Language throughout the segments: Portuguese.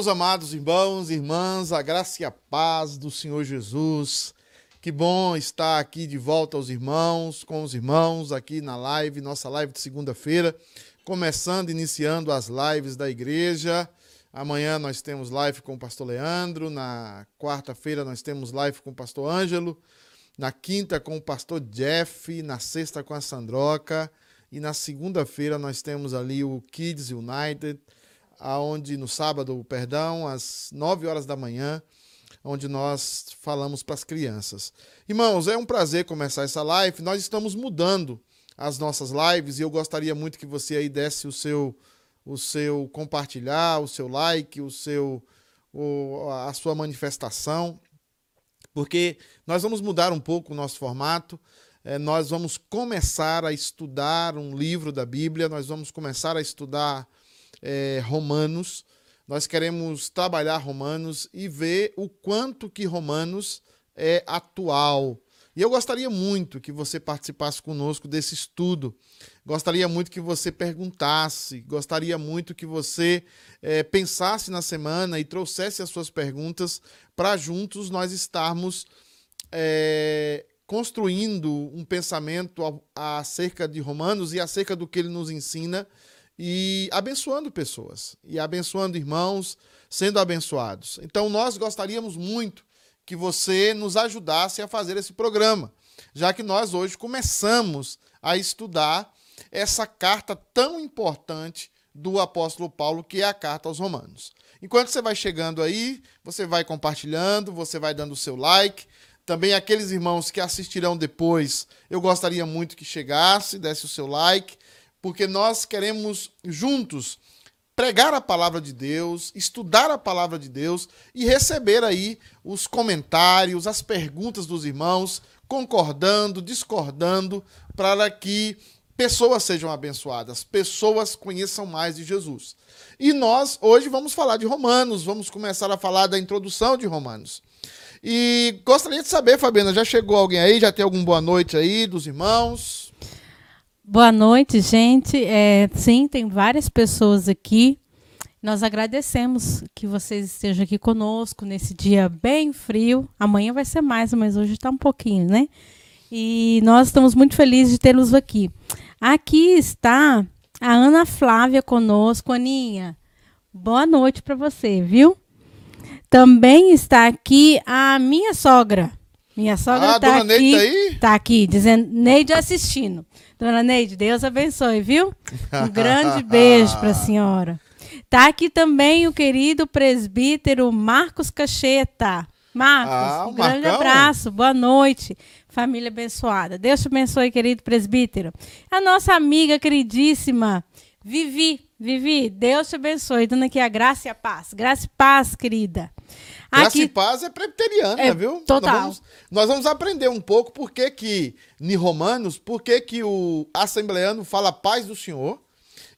Meus amados irmãos e irmãs, a graça e a paz do Senhor Jesus. Que bom estar aqui de volta aos irmãos, com os irmãos aqui na live, nossa live de segunda-feira, começando, iniciando as lives da igreja. Amanhã nós temos live com o pastor Leandro, na quarta-feira nós temos live com o pastor Ângelo, na quinta com o pastor Jeff, na sexta com a Sandroca e na segunda-feira nós temos ali o Kids United aonde no sábado, perdão, às 9 horas da manhã, onde nós falamos para as crianças. Irmãos, é um prazer começar essa live. Nós estamos mudando as nossas lives e eu gostaria muito que você aí desse o seu o seu compartilhar, o seu like, o seu o, a sua manifestação, porque nós vamos mudar um pouco o nosso formato. É, nós vamos começar a estudar um livro da Bíblia, nós vamos começar a estudar é, Romanos. Nós queremos trabalhar Romanos e ver o quanto que Romanos é atual. E eu gostaria muito que você participasse conosco desse estudo. Gostaria muito que você perguntasse, gostaria muito que você é, pensasse na semana e trouxesse as suas perguntas para juntos nós estarmos é, construindo um pensamento acerca de Romanos e acerca do que ele nos ensina e abençoando pessoas, e abençoando irmãos, sendo abençoados. Então, nós gostaríamos muito que você nos ajudasse a fazer esse programa, já que nós hoje começamos a estudar essa carta tão importante do apóstolo Paulo, que é a carta aos Romanos. Enquanto você vai chegando aí, você vai compartilhando, você vai dando o seu like. Também aqueles irmãos que assistirão depois, eu gostaria muito que chegasse, desse o seu like porque nós queremos juntos pregar a palavra de Deus, estudar a palavra de Deus e receber aí os comentários, as perguntas dos irmãos, concordando, discordando, para que pessoas sejam abençoadas, pessoas conheçam mais de Jesus. E nós hoje vamos falar de Romanos, vamos começar a falar da introdução de Romanos. E gostaria de saber, Fabiana, já chegou alguém aí? Já tem alguma boa noite aí dos irmãos? Boa noite, gente. É, sim, tem várias pessoas aqui. Nós agradecemos que vocês estejam aqui conosco nesse dia bem frio. Amanhã vai ser mais, mas hoje está um pouquinho, né? E nós estamos muito felizes de tê-los aqui. Aqui está a Ana Flávia conosco. Aninha, boa noite para você, viu? Também está aqui a minha sogra. Minha sogra está ah, aqui. Está tá aqui, dizendo, Neide assistindo. Dona Neide, Deus abençoe, viu? Um grande beijo para a senhora. Tá aqui também o querido presbítero Marcos Cacheta. Marcos, ah, um grande Marcão. abraço, boa noite, família abençoada. Deus te abençoe, querido presbítero. A nossa amiga queridíssima, Vivi. Vivi, Deus te abençoe, dando aqui a graça e a paz. Graça e paz, querida. Graça Aqui, e paz é presbiteriana, é, viu? Total. Nós vamos, nós vamos, aprender um pouco por que que, em Romanos, por que que o assembleano fala paz do Senhor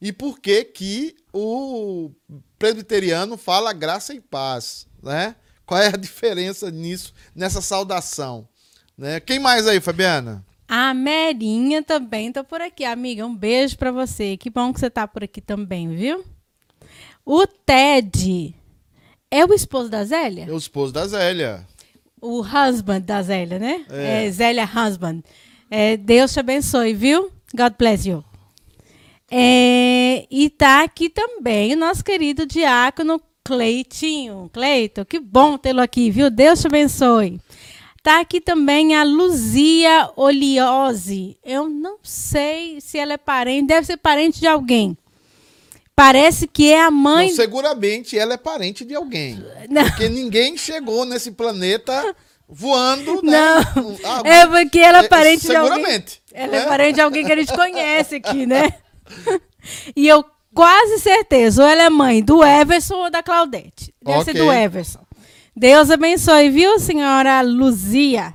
e por que que o presbiteriano fala graça e paz, né? Qual é a diferença nisso, nessa saudação? Né? Quem mais aí, Fabiana? A Merinha também tá por aqui, amiga. Um beijo para você. Que bom que você tá por aqui também, viu? O Ted é o esposo da Zélia? É o esposo da Zélia. O husband da Zélia, né? É, é Zélia husband. É, Deus te abençoe, viu? God bless you. É, e tá aqui também o nosso querido diácono Cleitinho. Cleito, que bom tê-lo aqui, viu? Deus te abençoe. Tá aqui também a Luzia Oliose. Eu não sei se ela é parente, deve ser parente de alguém. Parece que é a mãe. Não, seguramente ela é parente de alguém. Não. Porque ninguém chegou nesse planeta voando, né? Não. Ah, é porque ela é, é parente de alguém. Seguramente. Ela é. é parente de alguém que a gente conhece aqui, né? e eu quase certeza, ou ela é mãe do Everson ou da Claudete. Deve okay. ser do Everson. Deus abençoe, viu, senhora Luzia?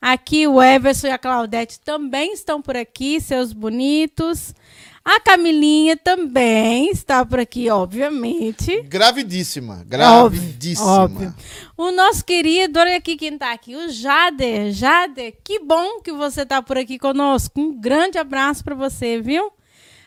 Aqui o Everson e a Claudete também estão por aqui, seus bonitos. A Camilinha também está por aqui, obviamente. Gravidíssima, gravidíssima. Óbvio, óbvio. O nosso querido, olha aqui quem está aqui, o Jader. Jader, que bom que você está por aqui conosco. Um grande abraço para você, viu?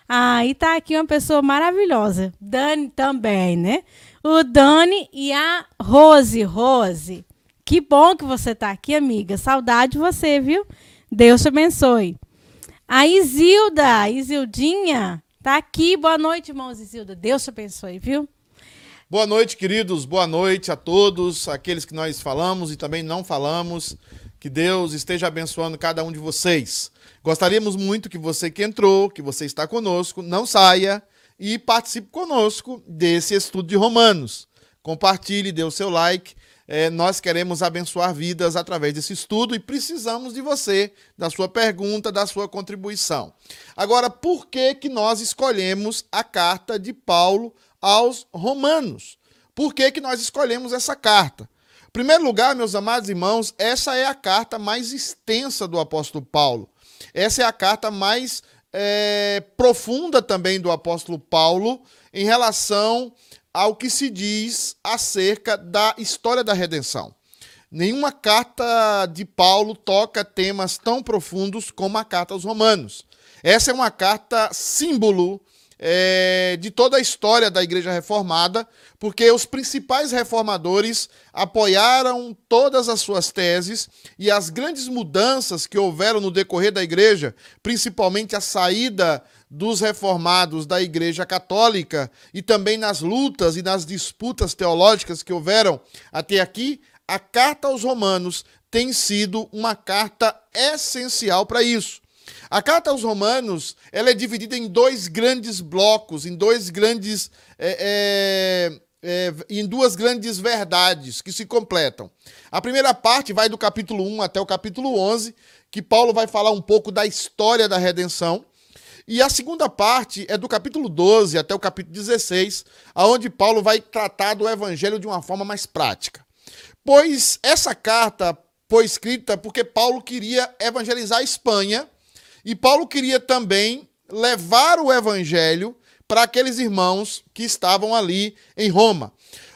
Ah, e está aqui uma pessoa maravilhosa. Dani também, né? o Dani e a Rose. Rose, que bom que você está aqui, amiga. Saudade de você, viu? Deus te abençoe. A Isilda, Isildinha, tá aqui. Boa noite, irmãos Isilda. Deus te abençoe, viu? Boa noite, queridos. Boa noite a todos, aqueles que nós falamos e também não falamos. Que Deus esteja abençoando cada um de vocês. Gostaríamos muito que você que entrou, que você está conosco, não saia e participe conosco desse estudo de Romanos. Compartilhe, dê o seu like é, nós queremos abençoar vidas através desse estudo e precisamos de você, da sua pergunta, da sua contribuição. Agora, por que, que nós escolhemos a carta de Paulo aos Romanos? Por que, que nós escolhemos essa carta? Em primeiro lugar, meus amados irmãos, essa é a carta mais extensa do apóstolo Paulo. Essa é a carta mais é, profunda também do apóstolo Paulo em relação ao que se diz acerca da história da redenção. Nenhuma carta de Paulo toca temas tão profundos como a carta aos Romanos. Essa é uma carta símbolo é, de toda a história da Igreja Reformada, porque os principais reformadores apoiaram todas as suas teses e as grandes mudanças que houveram no decorrer da Igreja, principalmente a saída dos reformados da Igreja Católica e também nas lutas e nas disputas teológicas que houveram até aqui, a carta aos Romanos tem sido uma carta essencial para isso. A carta aos Romanos ela é dividida em dois grandes blocos, em dois grandes é, é, é, em duas grandes verdades que se completam. A primeira parte vai do capítulo 1 até o capítulo 11, que Paulo vai falar um pouco da história da redenção. E a segunda parte é do capítulo 12 até o capítulo 16, aonde Paulo vai tratar do evangelho de uma forma mais prática. Pois essa carta foi escrita porque Paulo queria evangelizar a Espanha e Paulo queria também levar o evangelho para aqueles irmãos que estavam ali em Roma.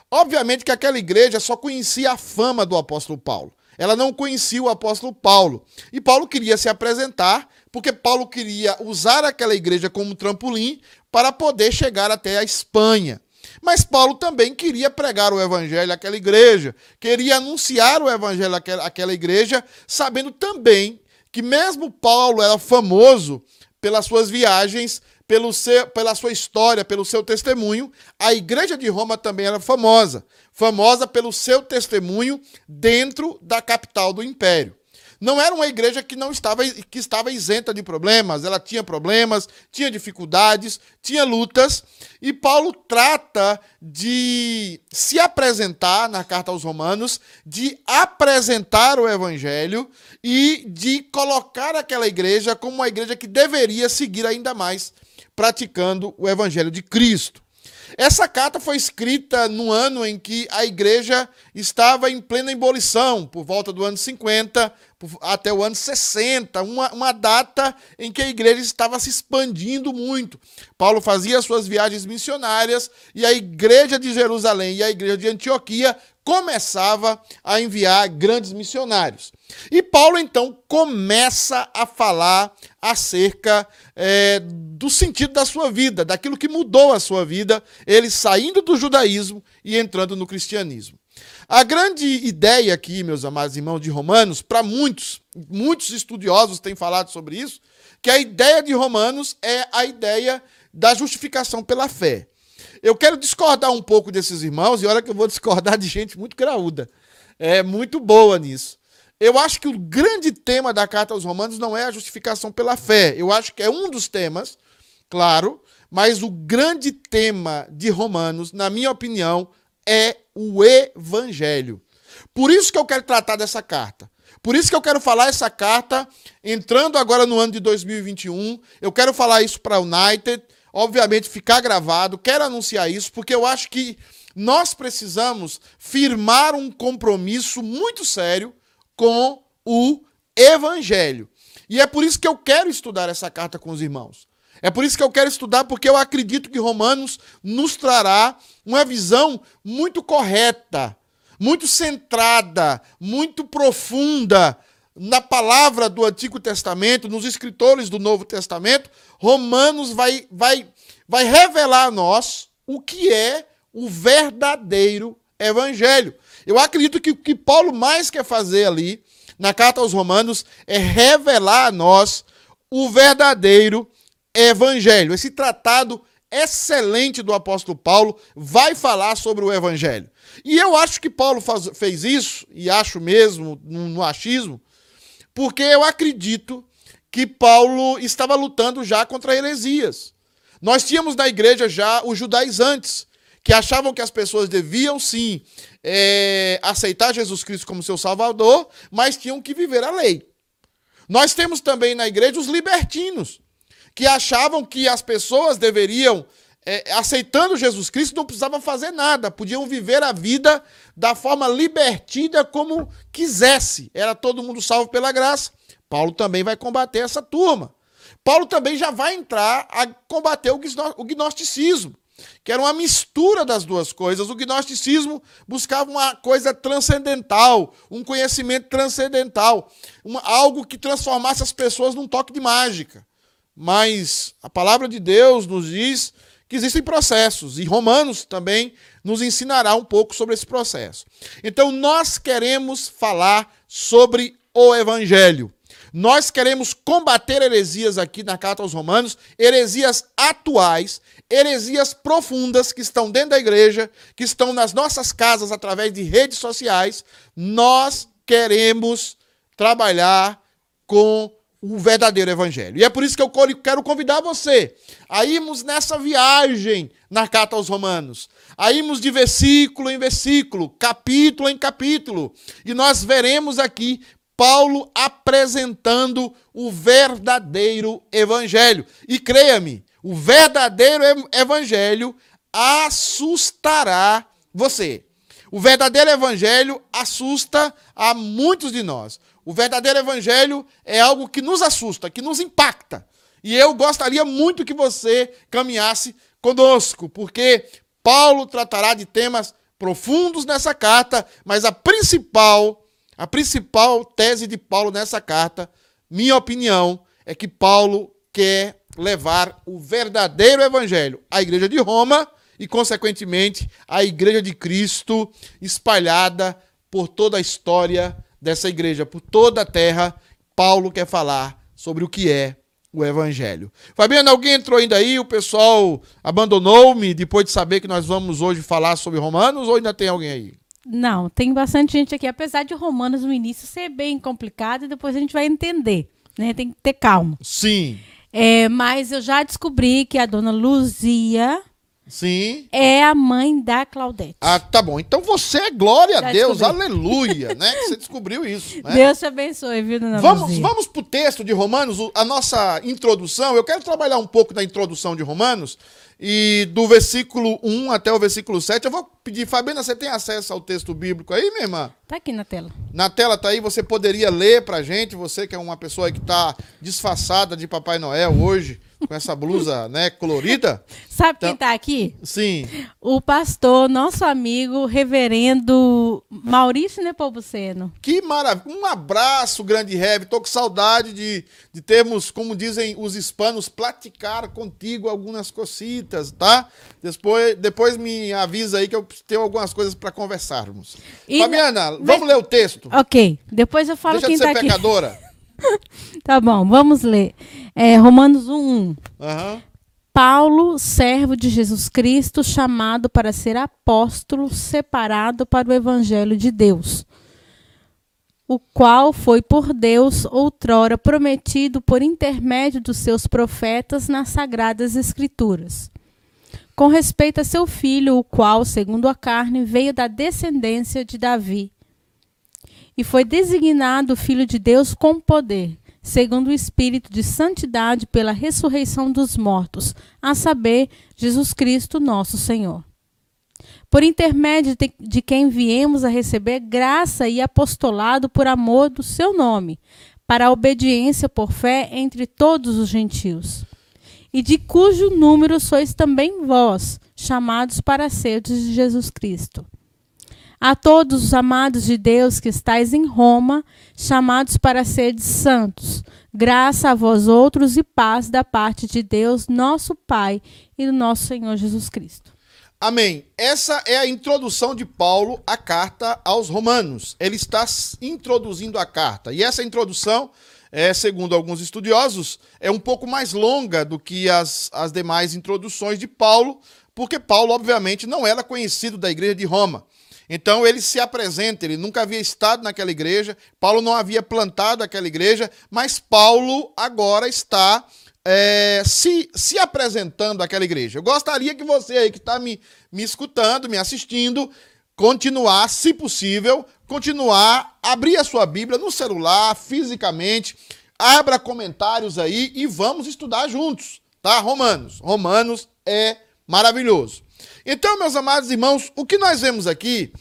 Obviamente que aquela igreja só conhecia a fama do apóstolo Paulo. Ela não conhecia o apóstolo Paulo. E Paulo queria se apresentar porque Paulo queria usar aquela igreja como trampolim para poder chegar até a Espanha. Mas Paulo também queria pregar o evangelho àquela igreja, queria anunciar o evangelho àquela, igreja, sabendo também que mesmo Paulo era famoso pelas suas viagens, pelo seu, pela sua história, pelo seu testemunho, a igreja de Roma também era famosa, famosa pelo seu testemunho dentro da capital do império. Não era uma igreja que não estava, que estava isenta de problemas, ela tinha problemas, tinha dificuldades, tinha lutas, e Paulo trata de se apresentar na carta aos Romanos, de apresentar o evangelho e de colocar aquela igreja como uma igreja que deveria seguir ainda mais praticando o evangelho de Cristo. Essa carta foi escrita no ano em que a igreja estava em plena ebulição, por volta do ano 50 até o ano 60, uma, uma data em que a igreja estava se expandindo muito. Paulo fazia suas viagens missionárias e a igreja de Jerusalém e a igreja de Antioquia começava a enviar grandes missionários. E Paulo então começa a falar acerca é, do sentido da sua vida, daquilo que mudou a sua vida, ele saindo do judaísmo e entrando no cristianismo. A grande ideia aqui, meus amados irmãos de Romanos, para muitos, muitos estudiosos têm falado sobre isso, que a ideia de Romanos é a ideia da justificação pela fé. Eu quero discordar um pouco desses irmãos, e olha que eu vou discordar de gente muito graúda. É muito boa nisso. Eu acho que o grande tema da carta aos Romanos não é a justificação pela fé. Eu acho que é um dos temas, claro, mas o grande tema de Romanos, na minha opinião, é o evangelho. Por isso que eu quero tratar dessa carta. Por isso que eu quero falar essa carta entrando agora no ano de 2021. Eu quero falar isso para a United, obviamente ficar gravado, quero anunciar isso porque eu acho que nós precisamos firmar um compromisso muito sério com o Evangelho. E é por isso que eu quero estudar essa carta com os irmãos. É por isso que eu quero estudar, porque eu acredito que Romanos nos trará uma visão muito correta, muito centrada, muito profunda na palavra do Antigo Testamento, nos escritores do Novo Testamento. Romanos vai, vai, vai revelar a nós o que é o verdadeiro evangelho. Eu acredito que o que Paulo mais quer fazer ali, na carta aos Romanos, é revelar a nós o verdadeiro evangelho. Esse tratado excelente do apóstolo Paulo vai falar sobre o evangelho. E eu acho que Paulo faz, fez isso, e acho mesmo, no, no achismo, porque eu acredito que Paulo estava lutando já contra heresias. Nós tínhamos na igreja já os judaizantes, que achavam que as pessoas deviam sim é, aceitar Jesus Cristo como seu Salvador, mas tinham que viver a lei. Nós temos também na igreja os libertinos, que achavam que as pessoas deveriam, é, aceitando Jesus Cristo, não precisavam fazer nada, podiam viver a vida da forma libertina como quisesse. Era todo mundo salvo pela graça. Paulo também vai combater essa turma. Paulo também já vai entrar a combater o gnosticismo que era uma mistura das duas coisas. O gnosticismo buscava uma coisa transcendental, um conhecimento transcendental, uma, algo que transformasse as pessoas num toque de mágica. Mas a palavra de Deus nos diz que existem processos, e Romanos também nos ensinará um pouco sobre esse processo. Então, nós queremos falar sobre o Evangelho. Nós queremos combater heresias aqui na Carta aos Romanos, heresias atuais, heresias profundas que estão dentro da igreja, que estão nas nossas casas através de redes sociais. Nós queremos trabalhar com o verdadeiro evangelho. E é por isso que eu quero convidar você a irmos nessa viagem na carta aos Romanos, a irmos de versículo em versículo, capítulo em capítulo, e nós veremos aqui Paulo apresentando o verdadeiro evangelho. E creia-me, o verdadeiro evangelho assustará você. O verdadeiro evangelho assusta a muitos de nós. O verdadeiro evangelho é algo que nos assusta, que nos impacta. E eu gostaria muito que você caminhasse conosco, porque Paulo tratará de temas profundos nessa carta, mas a principal a principal tese de Paulo nessa carta, minha opinião, é que Paulo quer levar o verdadeiro evangelho à igreja de Roma e, consequentemente, à igreja de Cristo espalhada por toda a história dessa igreja, por toda a terra. Paulo quer falar sobre o que é o evangelho. Fabiano, alguém entrou ainda aí? O pessoal abandonou-me depois de saber que nós vamos hoje falar sobre Romanos ou ainda tem alguém aí? Não, tem bastante gente aqui, apesar de Romanos no início ser bem complicado, e depois a gente vai entender, né? Tem que ter calma. Sim. É, mas eu já descobri que a dona Luzia Sim. é a mãe da Claudete. Ah, tá bom. Então você é glória já a Deus, descobri. aleluia, né? Que você descobriu isso. Né? Deus te abençoe, viu, dona vamos, Luzia? Vamos pro texto de Romanos, a nossa introdução. Eu quero trabalhar um pouco da introdução de Romanos e do versículo 1 até o versículo 7. Eu vou pedir, Fabiana, você tem acesso ao texto bíblico aí, minha irmã? Tá aqui na tela. Na tela tá aí, você poderia ler pra gente, você que é uma pessoa que tá disfarçada de Papai Noel hoje com essa blusa, né, colorida. Sabe então, quem tá aqui? Sim. O pastor, nosso amigo, reverendo Maurício Nepomuceno. Que maravilha. Um abraço, grande Rev. Tô com saudade de, de termos, como dizem os hispanos, platicar contigo algumas cositas, tá? Depois, depois me avisa aí que eu tenho algumas coisas para conversarmos. E Fabiana, vamos ler o texto? Ok. Depois eu falo Deixa quem de ser tá pecadora. aqui. tá bom, vamos ler. É, Romanos 1, 1. Uhum. Paulo, servo de Jesus Cristo, chamado para ser apóstolo, separado para o evangelho de Deus, o qual foi por Deus outrora prometido por intermédio dos seus profetas nas sagradas escrituras. Com respeito a seu filho, o qual, segundo a carne, veio da descendência de Davi, e foi designado filho de Deus com poder, segundo o espírito de santidade pela ressurreição dos mortos, a saber, Jesus Cristo, nosso Senhor. Por intermédio de quem viemos a receber graça e apostolado por amor do seu nome, para a obediência por fé entre todos os gentios. E de cujo número sois também vós, chamados para seres de Jesus Cristo a todos os amados de Deus que estáis em Roma, chamados para seres santos, graça a vós outros e paz da parte de Deus, nosso Pai e do nosso Senhor Jesus Cristo. Amém. Essa é a introdução de Paulo à carta aos Romanos. Ele está introduzindo a carta. E essa introdução, é, segundo alguns estudiosos, é um pouco mais longa do que as, as demais introduções de Paulo, porque Paulo, obviamente, não era conhecido da igreja de Roma. Então ele se apresenta, ele nunca havia estado naquela igreja, Paulo não havia plantado aquela igreja, mas Paulo agora está é, se, se apresentando àquela igreja. Eu gostaria que você aí que está me, me escutando, me assistindo, continuar, se possível, continuar, abrir a sua Bíblia no celular, fisicamente, abra comentários aí e vamos estudar juntos, tá? Romanos. Romanos é maravilhoso. Então, meus amados irmãos, o que nós vemos aqui,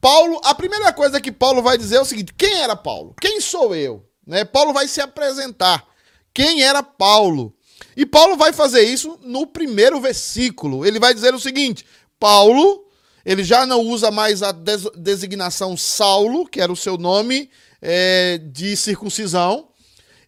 Paulo, a primeira coisa que Paulo vai dizer é o seguinte: quem era Paulo? Quem sou eu? Né? Paulo vai se apresentar quem era Paulo. E Paulo vai fazer isso no primeiro versículo. Ele vai dizer o seguinte: Paulo, ele já não usa mais a des designação Saulo, que era o seu nome é, de circuncisão.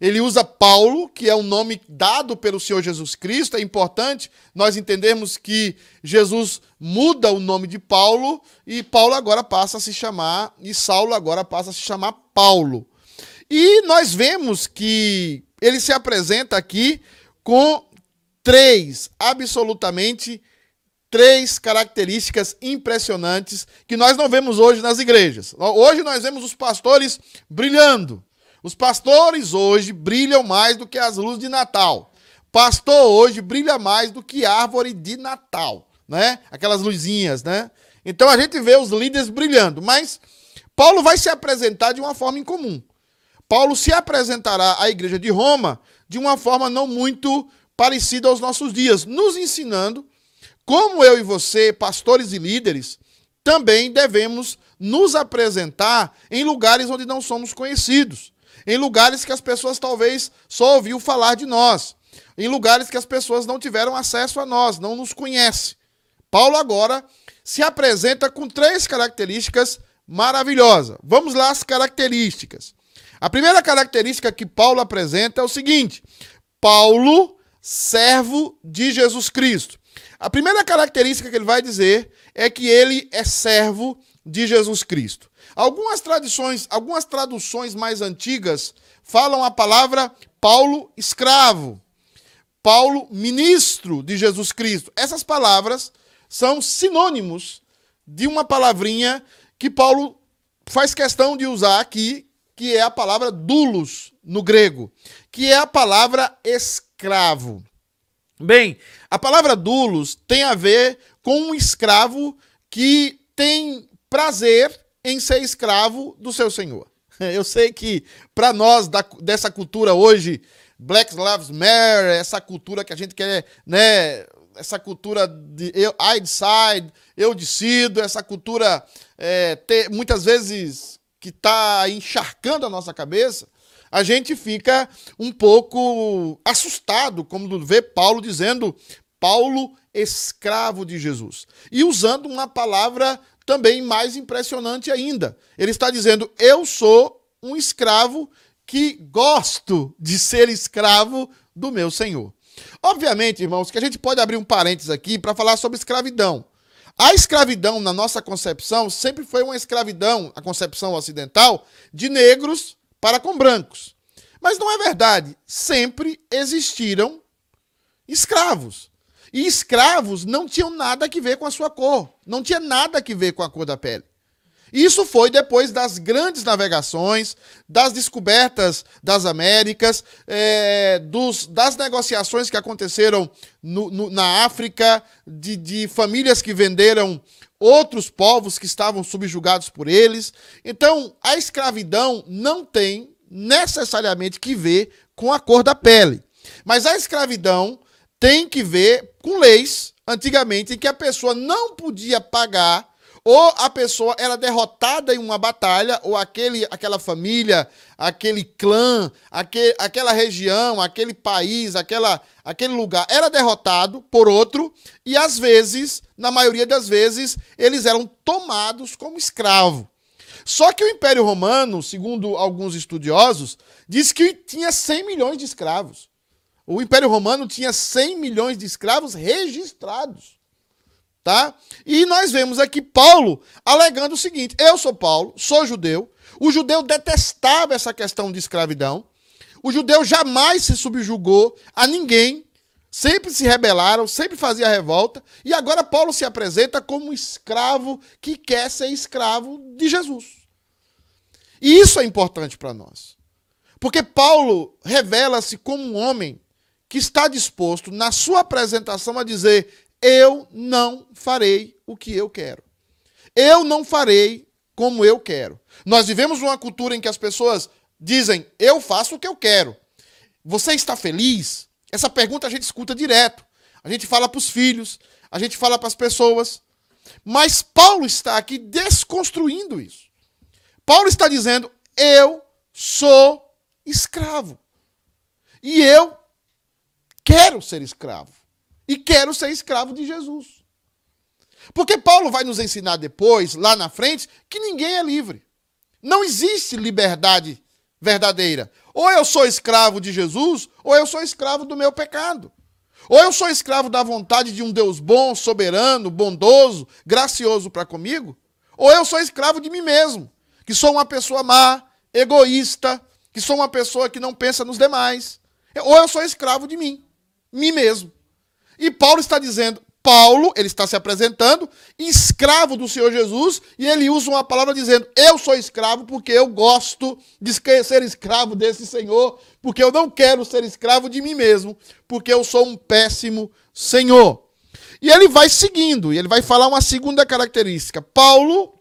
Ele usa Paulo, que é um nome dado pelo Senhor Jesus Cristo. É importante nós entendermos que Jesus muda o nome de Paulo e Paulo agora passa a se chamar, e Saulo agora passa a se chamar Paulo. E nós vemos que ele se apresenta aqui com três, absolutamente três características impressionantes que nós não vemos hoje nas igrejas. Hoje nós vemos os pastores brilhando. Os pastores hoje brilham mais do que as luzes de Natal. Pastor hoje brilha mais do que árvore de Natal, né? Aquelas luzinhas, né? Então a gente vê os líderes brilhando, mas Paulo vai se apresentar de uma forma incomum. Paulo se apresentará à igreja de Roma de uma forma não muito parecida aos nossos dias, nos ensinando como eu e você, pastores e líderes, também devemos nos apresentar em lugares onde não somos conhecidos, em lugares que as pessoas talvez só ouviu falar de nós, em lugares que as pessoas não tiveram acesso a nós, não nos conhecem. Paulo agora se apresenta com três características maravilhosas. Vamos lá as características. A primeira característica que Paulo apresenta é o seguinte: Paulo, servo de Jesus Cristo. A primeira característica que ele vai dizer é que ele é servo de Jesus Cristo. Algumas tradições, algumas traduções mais antigas falam a palavra Paulo escravo, Paulo ministro de Jesus Cristo. Essas palavras são sinônimos de uma palavrinha que Paulo faz questão de usar aqui, que é a palavra dulos no grego, que é a palavra escravo. Bem, a palavra dulos tem a ver com um escravo que tem prazer em ser escravo do seu senhor. Eu sei que para nós da, dessa cultura hoje, Black Lives Matter, essa cultura que a gente quer, né, essa cultura de eu, I decide, eu decido, essa cultura é, ter, muitas vezes que está encharcando a nossa cabeça, a gente fica um pouco assustado quando vê Paulo dizendo Paulo, escravo de Jesus. E usando uma palavra também mais impressionante ainda. Ele está dizendo: Eu sou um escravo que gosto de ser escravo do meu Senhor. Obviamente, irmãos, que a gente pode abrir um parênteses aqui para falar sobre escravidão. A escravidão, na nossa concepção, sempre foi uma escravidão, a concepção ocidental, de negros para com brancos. Mas não é verdade. Sempre existiram escravos. E escravos não tinham nada a ver com a sua cor. Não tinha nada a ver com a cor da pele. Isso foi depois das grandes navegações, das descobertas das Américas, é, dos, das negociações que aconteceram no, no, na África, de, de famílias que venderam outros povos que estavam subjugados por eles. Então, a escravidão não tem necessariamente que ver com a cor da pele. Mas a escravidão tem que ver com leis, antigamente, em que a pessoa não podia pagar ou a pessoa era derrotada em uma batalha, ou aquele, aquela família, aquele clã, aquele, aquela região, aquele país, aquela, aquele lugar era derrotado por outro, e às vezes, na maioria das vezes, eles eram tomados como escravo. Só que o Império Romano, segundo alguns estudiosos, diz que tinha 100 milhões de escravos. O Império Romano tinha 100 milhões de escravos registrados. tá? E nós vemos aqui Paulo alegando o seguinte: eu sou Paulo, sou judeu. O judeu detestava essa questão de escravidão. O judeu jamais se subjugou a ninguém, sempre se rebelaram, sempre fazia revolta, e agora Paulo se apresenta como um escravo que quer ser escravo de Jesus. E isso é importante para nós. Porque Paulo revela-se como um homem que está disposto, na sua apresentação, a dizer: Eu não farei o que eu quero. Eu não farei como eu quero. Nós vivemos uma cultura em que as pessoas dizem: Eu faço o que eu quero. Você está feliz? Essa pergunta a gente escuta direto. A gente fala para os filhos, a gente fala para as pessoas. Mas Paulo está aqui desconstruindo isso. Paulo está dizendo: Eu sou escravo. E eu quero ser escravo. E quero ser escravo de Jesus. Porque Paulo vai nos ensinar depois, lá na frente, que ninguém é livre. Não existe liberdade verdadeira. Ou eu sou escravo de Jesus, ou eu sou escravo do meu pecado. Ou eu sou escravo da vontade de um Deus bom, soberano, bondoso, gracioso para comigo, ou eu sou escravo de mim mesmo, que sou uma pessoa má, egoísta, que sou uma pessoa que não pensa nos demais. Ou eu sou escravo de mim, mim mesmo. E Paulo está dizendo: Paulo, ele está se apresentando, escravo do Senhor Jesus, e ele usa uma palavra dizendo: Eu sou escravo porque eu gosto de ser escravo desse Senhor, porque eu não quero ser escravo de mim mesmo, porque eu sou um péssimo Senhor. E ele vai seguindo, e ele vai falar uma segunda característica. Paulo,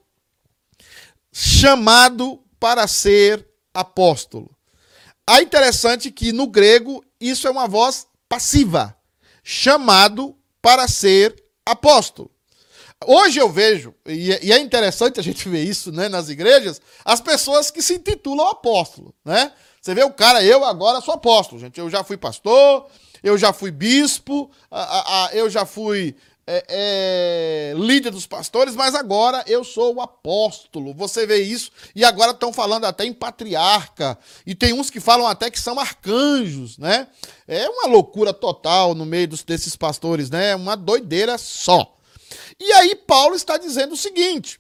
chamado para ser apóstolo. É interessante que no grego isso é uma voz passiva, chamado para ser apóstolo. Hoje eu vejo, e é interessante a gente ver isso né, nas igrejas, as pessoas que se intitulam apóstolo. Né? Você vê o cara, eu agora sou apóstolo, gente. Eu já fui pastor, eu já fui bispo, eu já fui é, é, líder dos pastores, mas agora eu sou o apóstolo. Você vê isso, e agora estão falando até em patriarca, e tem uns que falam até que são arcanjos, né? É uma loucura total no meio dos, desses pastores, né? Uma doideira só. E aí Paulo está dizendo o seguinte: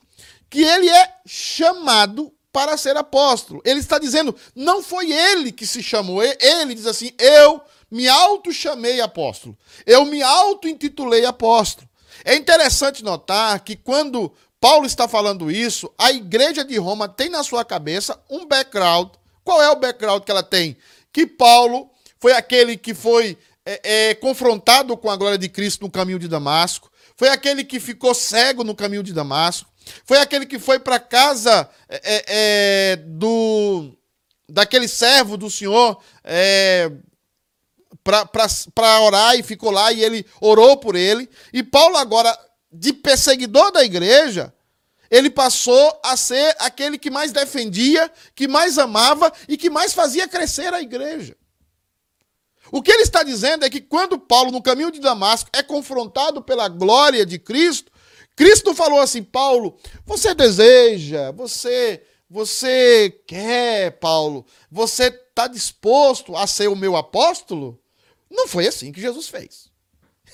que ele é chamado para ser apóstolo. Ele está dizendo, não foi ele que se chamou, ele diz assim: eu me auto-chamei apóstolo. Eu me auto-intitulei apóstolo. É interessante notar que quando Paulo está falando isso, a igreja de Roma tem na sua cabeça um background. Qual é o background que ela tem? Que Paulo foi aquele que foi é, é, confrontado com a glória de Cristo no caminho de Damasco, foi aquele que ficou cego no caminho de Damasco, foi aquele que foi para casa é, é, é, do daquele servo do Senhor é, para orar e ficou lá e ele orou por ele. E Paulo, agora, de perseguidor da igreja, ele passou a ser aquele que mais defendia, que mais amava e que mais fazia crescer a igreja. O que ele está dizendo é que quando Paulo, no caminho de Damasco, é confrontado pela glória de Cristo, Cristo falou assim: Paulo, você deseja, você, você quer, Paulo, você está disposto a ser o meu apóstolo? Não foi assim que Jesus fez.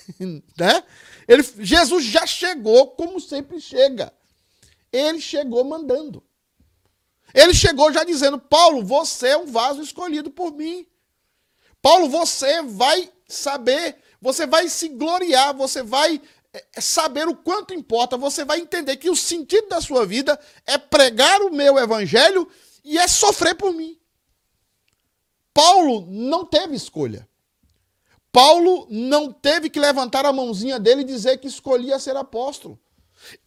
né? Ele, Jesus já chegou como sempre chega. Ele chegou mandando. Ele chegou já dizendo: Paulo, você é um vaso escolhido por mim. Paulo, você vai saber, você vai se gloriar, você vai é, saber o quanto importa, você vai entender que o sentido da sua vida é pregar o meu evangelho e é sofrer por mim. Paulo não teve escolha. Paulo não teve que levantar a mãozinha dele e dizer que escolhia ser apóstolo.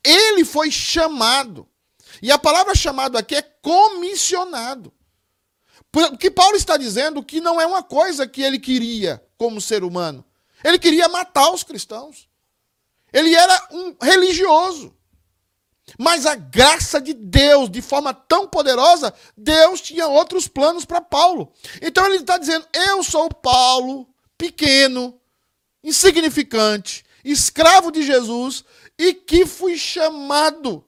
Ele foi chamado. E a palavra chamado aqui é comissionado. O que Paulo está dizendo que não é uma coisa que ele queria como ser humano. Ele queria matar os cristãos. Ele era um religioso. Mas a graça de Deus, de forma tão poderosa, Deus tinha outros planos para Paulo. Então ele está dizendo: Eu sou Paulo, pequeno, insignificante, escravo de Jesus e que fui chamado.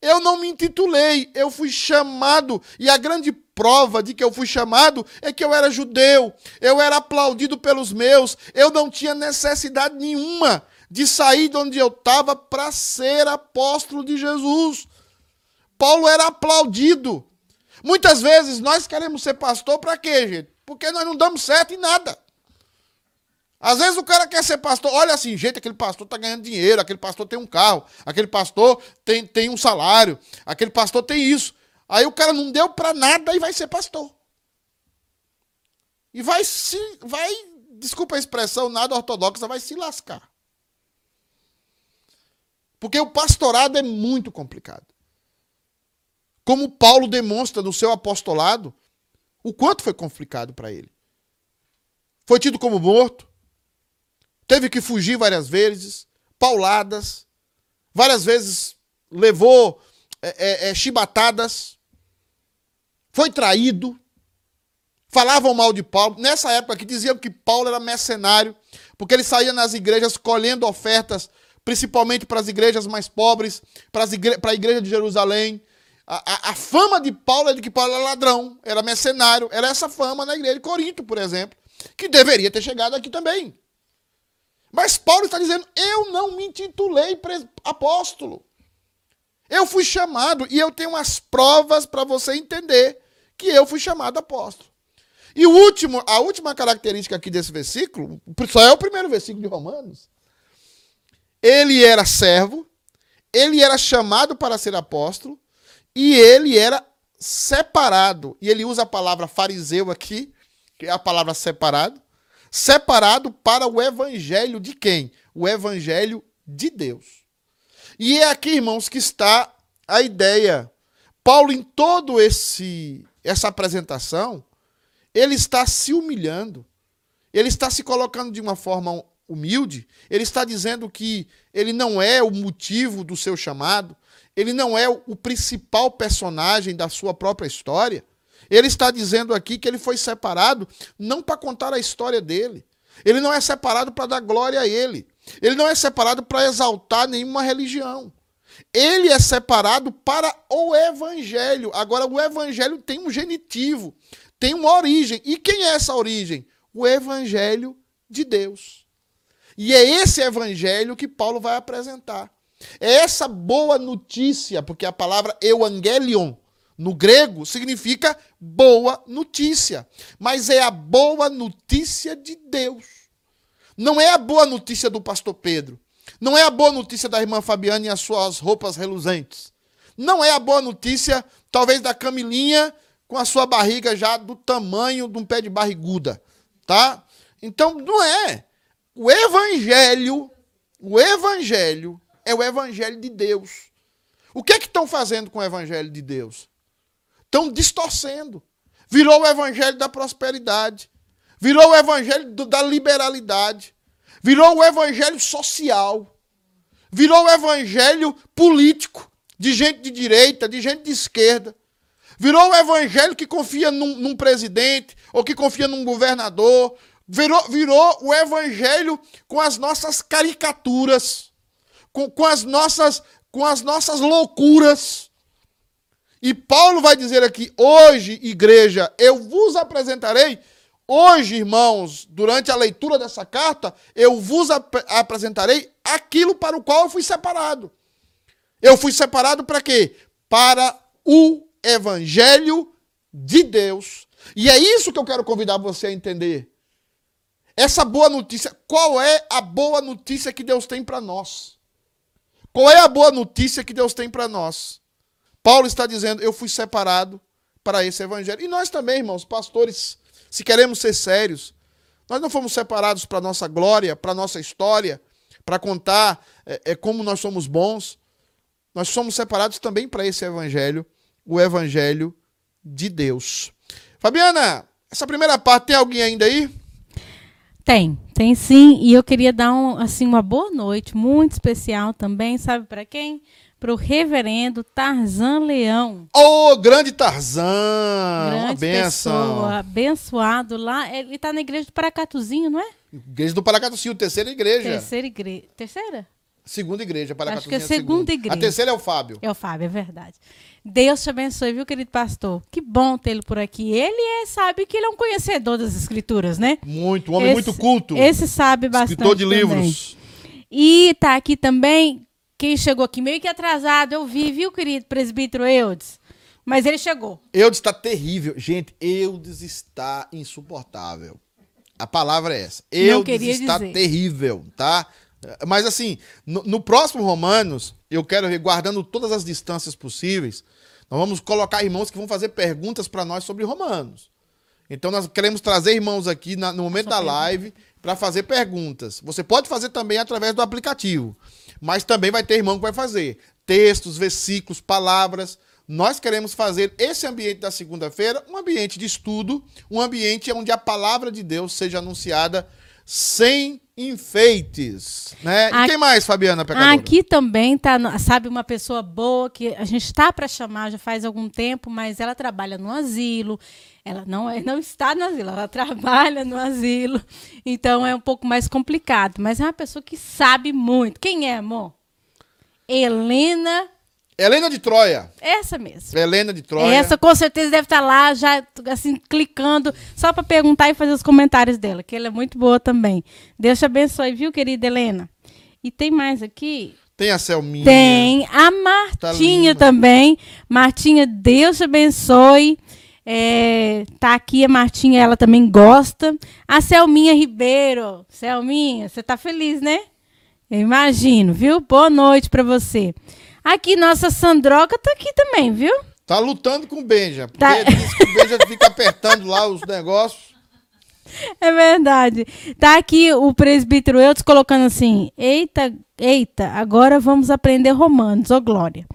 Eu não me intitulei, eu fui chamado. E a grande prova de que eu fui chamado é que eu era judeu, eu era aplaudido pelos meus, eu não tinha necessidade nenhuma de sair de onde eu estava para ser apóstolo de Jesus. Paulo era aplaudido. Muitas vezes nós queremos ser pastor para quê, gente? Porque nós não damos certo em nada. Às vezes o cara quer ser pastor, olha assim, gente, aquele pastor está ganhando dinheiro, aquele pastor tem um carro, aquele pastor tem, tem um salário, aquele pastor tem isso. Aí o cara não deu para nada e vai ser pastor. E vai se. Vai, desculpa a expressão, nada ortodoxa, vai se lascar. Porque o pastorado é muito complicado. Como Paulo demonstra no seu apostolado, o quanto foi complicado para ele. Foi tido como morto, teve que fugir várias vezes, pauladas, várias vezes levou é, é, é, chibatadas, foi traído, falavam mal de Paulo. Nessa época que diziam que Paulo era mercenário, porque ele saía nas igrejas colhendo ofertas, principalmente para as igrejas mais pobres, para, igre para a igreja de Jerusalém. A, a, a, fama de Paulo é de que Paulo era ladrão, era mercenário, era essa fama na igreja de Corinto, por exemplo, que deveria ter chegado aqui também. Mas Paulo está dizendo: eu não me intitulei apóstolo. Eu fui chamado e eu tenho as provas para você entender que eu fui chamado apóstolo. E o último, a última característica aqui desse versículo, só é o primeiro versículo de Romanos. Ele era servo, ele era chamado para ser apóstolo e ele era separado. E ele usa a palavra fariseu aqui, que é a palavra separado, separado para o evangelho de quem? O evangelho de Deus. E é aqui, irmãos, que está a ideia. Paulo em todo esse essa apresentação, ele está se humilhando. Ele está se colocando de uma forma humilde. Ele está dizendo que ele não é o motivo do seu chamado. Ele não é o principal personagem da sua própria história. Ele está dizendo aqui que ele foi separado não para contar a história dele. Ele não é separado para dar glória a ele. Ele não é separado para exaltar nenhuma religião. Ele é separado para o evangelho. Agora, o evangelho tem um genitivo, tem uma origem. E quem é essa origem? O evangelho de Deus. E é esse evangelho que Paulo vai apresentar. É essa boa notícia, porque a palavra evangelion no grego significa boa notícia, mas é a boa notícia de Deus. Não é a boa notícia do pastor Pedro. Não é a boa notícia da irmã Fabiana e as suas roupas reluzentes. Não é a boa notícia, talvez, da Camilinha com a sua barriga já do tamanho de um pé de barriguda, tá? Então, não é. O evangelho, o evangelho é o evangelho de Deus. O que é que estão fazendo com o evangelho de Deus? Estão distorcendo. Virou o evangelho da prosperidade. Virou o evangelho da liberalidade. Virou o evangelho social. Virou o evangelho político. De gente de direita, de gente de esquerda. Virou o evangelho que confia num, num presidente ou que confia num governador. Virou, virou o evangelho com as nossas caricaturas, com, com, as nossas, com as nossas loucuras. E Paulo vai dizer aqui: hoje, igreja, eu vos apresentarei Hoje, irmãos, durante a leitura dessa carta, eu vos ap apresentarei aquilo para o qual eu fui separado. Eu fui separado para quê? Para o evangelho de Deus. E é isso que eu quero convidar você a entender. Essa boa notícia, qual é a boa notícia que Deus tem para nós? Qual é a boa notícia que Deus tem para nós? Paulo está dizendo: Eu fui separado para esse evangelho. E nós também, irmãos, pastores se queremos ser sérios, nós não fomos separados para nossa glória, para nossa história, para contar é, é, como nós somos bons. Nós somos separados também para esse evangelho, o evangelho de Deus. Fabiana, essa primeira parte tem alguém ainda aí? Tem, tem sim. E eu queria dar um, assim uma boa noite muito especial também, sabe para quem? para o reverendo Tarzan Leão. Ô, oh, grande Tarzan! Grande uma benção. Pessoa, abençoado lá. Ele está na igreja do Paracatuzinho, não é? Igreja do Paracatuzinho, terceira igreja. Terceira igreja. Terceira? Segunda igreja, Paracatuzinho. Acho que é a segunda, segunda igreja. A terceira é o Fábio. É o Fábio, é verdade. Deus te abençoe, viu, querido pastor? Que bom tê-lo por aqui. Ele é, sabe que ele é um conhecedor das escrituras, né? Muito, um homem esse, muito culto. Esse sabe bastante. Escritor de livros. E tá aqui também quem chegou aqui meio que atrasado, eu vi, viu, querido presbítero Eudes? Mas ele chegou. Eudes está terrível. Gente, Eudes está insuportável. A palavra é essa. Eudes está dizer. terrível, tá? Mas assim, no, no, próximo Romanos, eu quero guardando todas as distâncias possíveis, nós vamos colocar irmãos que vão fazer perguntas para nós sobre Romanos. Então nós queremos trazer irmãos aqui na, no momento da live para fazer perguntas. Você pode fazer também através do aplicativo, mas também vai ter irmão que vai fazer textos, versículos, palavras. Nós queremos fazer esse ambiente da segunda-feira um ambiente de estudo, um ambiente onde a palavra de Deus seja anunciada sem enfeites, né? Aqui, e quem mais, Fabiana Pecadora? Aqui também tá, sabe, uma pessoa boa que a gente está para chamar já faz algum tempo, mas ela trabalha no asilo. Ela não, é, não está no asilo, ela trabalha no asilo. Então é um pouco mais complicado, mas é uma pessoa que sabe muito. Quem é, amor? Helena Helena de Troia. Essa mesmo. Helena de Troia. Essa com certeza deve estar lá já assim clicando só para perguntar e fazer os comentários dela, que ela é muito boa também. Deus te abençoe, viu, querida Helena? E tem mais aqui? Tem a Selminha. Tem a Martinha tá também. Martinha, Deus te abençoe. É, tá aqui a Martinha, ela também gosta. A Selminha Ribeiro. Selminha, você tá feliz, né? Eu imagino, viu? Boa noite para você. Aqui, nossa Sandroca tá aqui também, viu? Tá lutando com o Benja. Porque tá... diz que o Benja fica apertando lá os negócios. É verdade. Tá aqui o presbítero Eudes colocando assim: Eita, eita, agora vamos aprender romanos, ô oh, glória.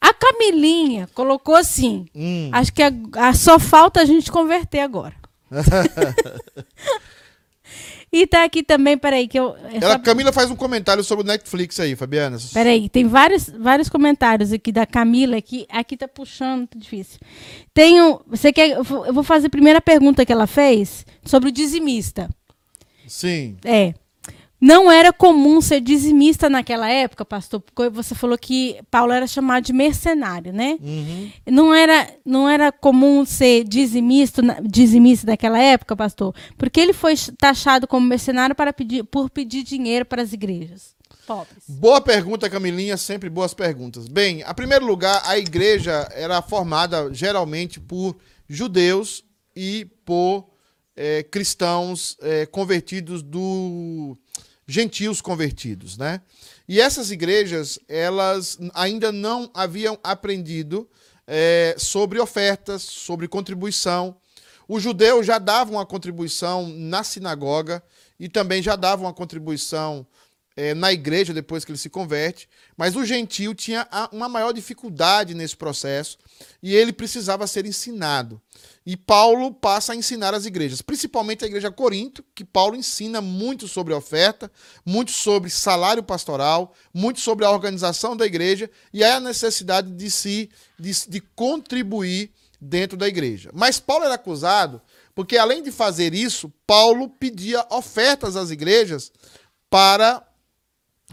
A Camilinha colocou assim: hum. Acho que a, a, só falta a gente converter agora. E tá aqui também, peraí, que eu. Ela, Camila faz um comentário sobre o Netflix aí, Fabiana. Peraí, tem vários, vários comentários aqui da Camila que aqui tá puxando, tá difícil. Tenho. Você quer. Eu vou fazer a primeira pergunta que ela fez sobre o dizimista. Sim. É. Não era comum ser dizimista naquela época, pastor, porque você falou que Paulo era chamado de mercenário, né? Uhum. Não, era, não era comum ser dizimista, dizimista naquela época, pastor, porque ele foi taxado como mercenário para pedir, por pedir dinheiro para as igrejas. Pobres. Boa pergunta, Camilinha, sempre boas perguntas. Bem, a primeiro lugar, a igreja era formada geralmente por judeus e por é, cristãos é, convertidos do gentios convertidos, né? E essas igrejas, elas ainda não haviam aprendido é, sobre ofertas, sobre contribuição. Os judeus já davam a contribuição na sinagoga e também já davam a contribuição é, na igreja depois que ele se converte, mas o gentio tinha uma maior dificuldade nesse processo e ele precisava ser ensinado. E Paulo passa a ensinar as igrejas, principalmente a igreja Corinto, que Paulo ensina muito sobre oferta, muito sobre salário pastoral, muito sobre a organização da igreja e a necessidade de se de, de contribuir dentro da igreja. Mas Paulo era acusado porque além de fazer isso, Paulo pedia ofertas às igrejas para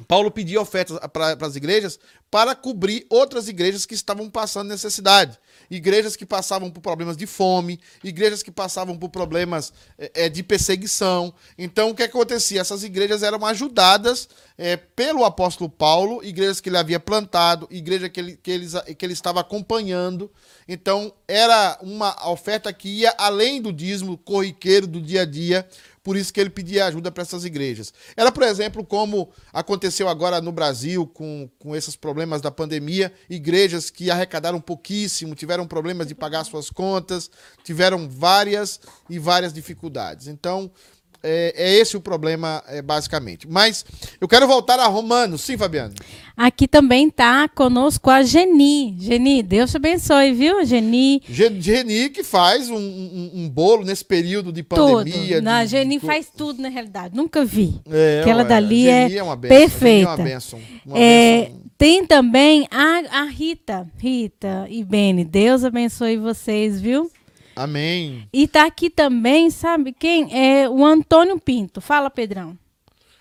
Paulo pedia ofertas para as igrejas para cobrir outras igrejas que estavam passando necessidade. Igrejas que passavam por problemas de fome, igrejas que passavam por problemas é, de perseguição. Então, o que acontecia? Essas igrejas eram ajudadas é, pelo apóstolo Paulo, igrejas que ele havia plantado, igreja que ele, que, ele, que ele estava acompanhando. Então, era uma oferta que ia além do dízimo corriqueiro do dia a dia por isso que ele pedia ajuda para essas igrejas. Era, por exemplo, como aconteceu agora no Brasil com, com esses problemas da pandemia, igrejas que arrecadaram pouquíssimo, tiveram problemas de pagar suas contas, tiveram várias e várias dificuldades. Então, é, é, esse o problema, é, basicamente. Mas eu quero voltar a Romanos. Sim, Fabiano. Aqui também está conosco a Geni. Geni, Deus te abençoe, viu, Geni? Geni que faz um, um, um bolo nesse período de pandemia. Tudo. Na Geni de... faz tudo, na realidade. Nunca vi. É, Aquela dali é, é uma benção, perfeita. É uma benção. Uma é, Tem também a, a Rita. Rita e Beni. Deus abençoe vocês, viu? Amém. E tá aqui também, sabe quem? É o Antônio Pinto. Fala, Pedrão.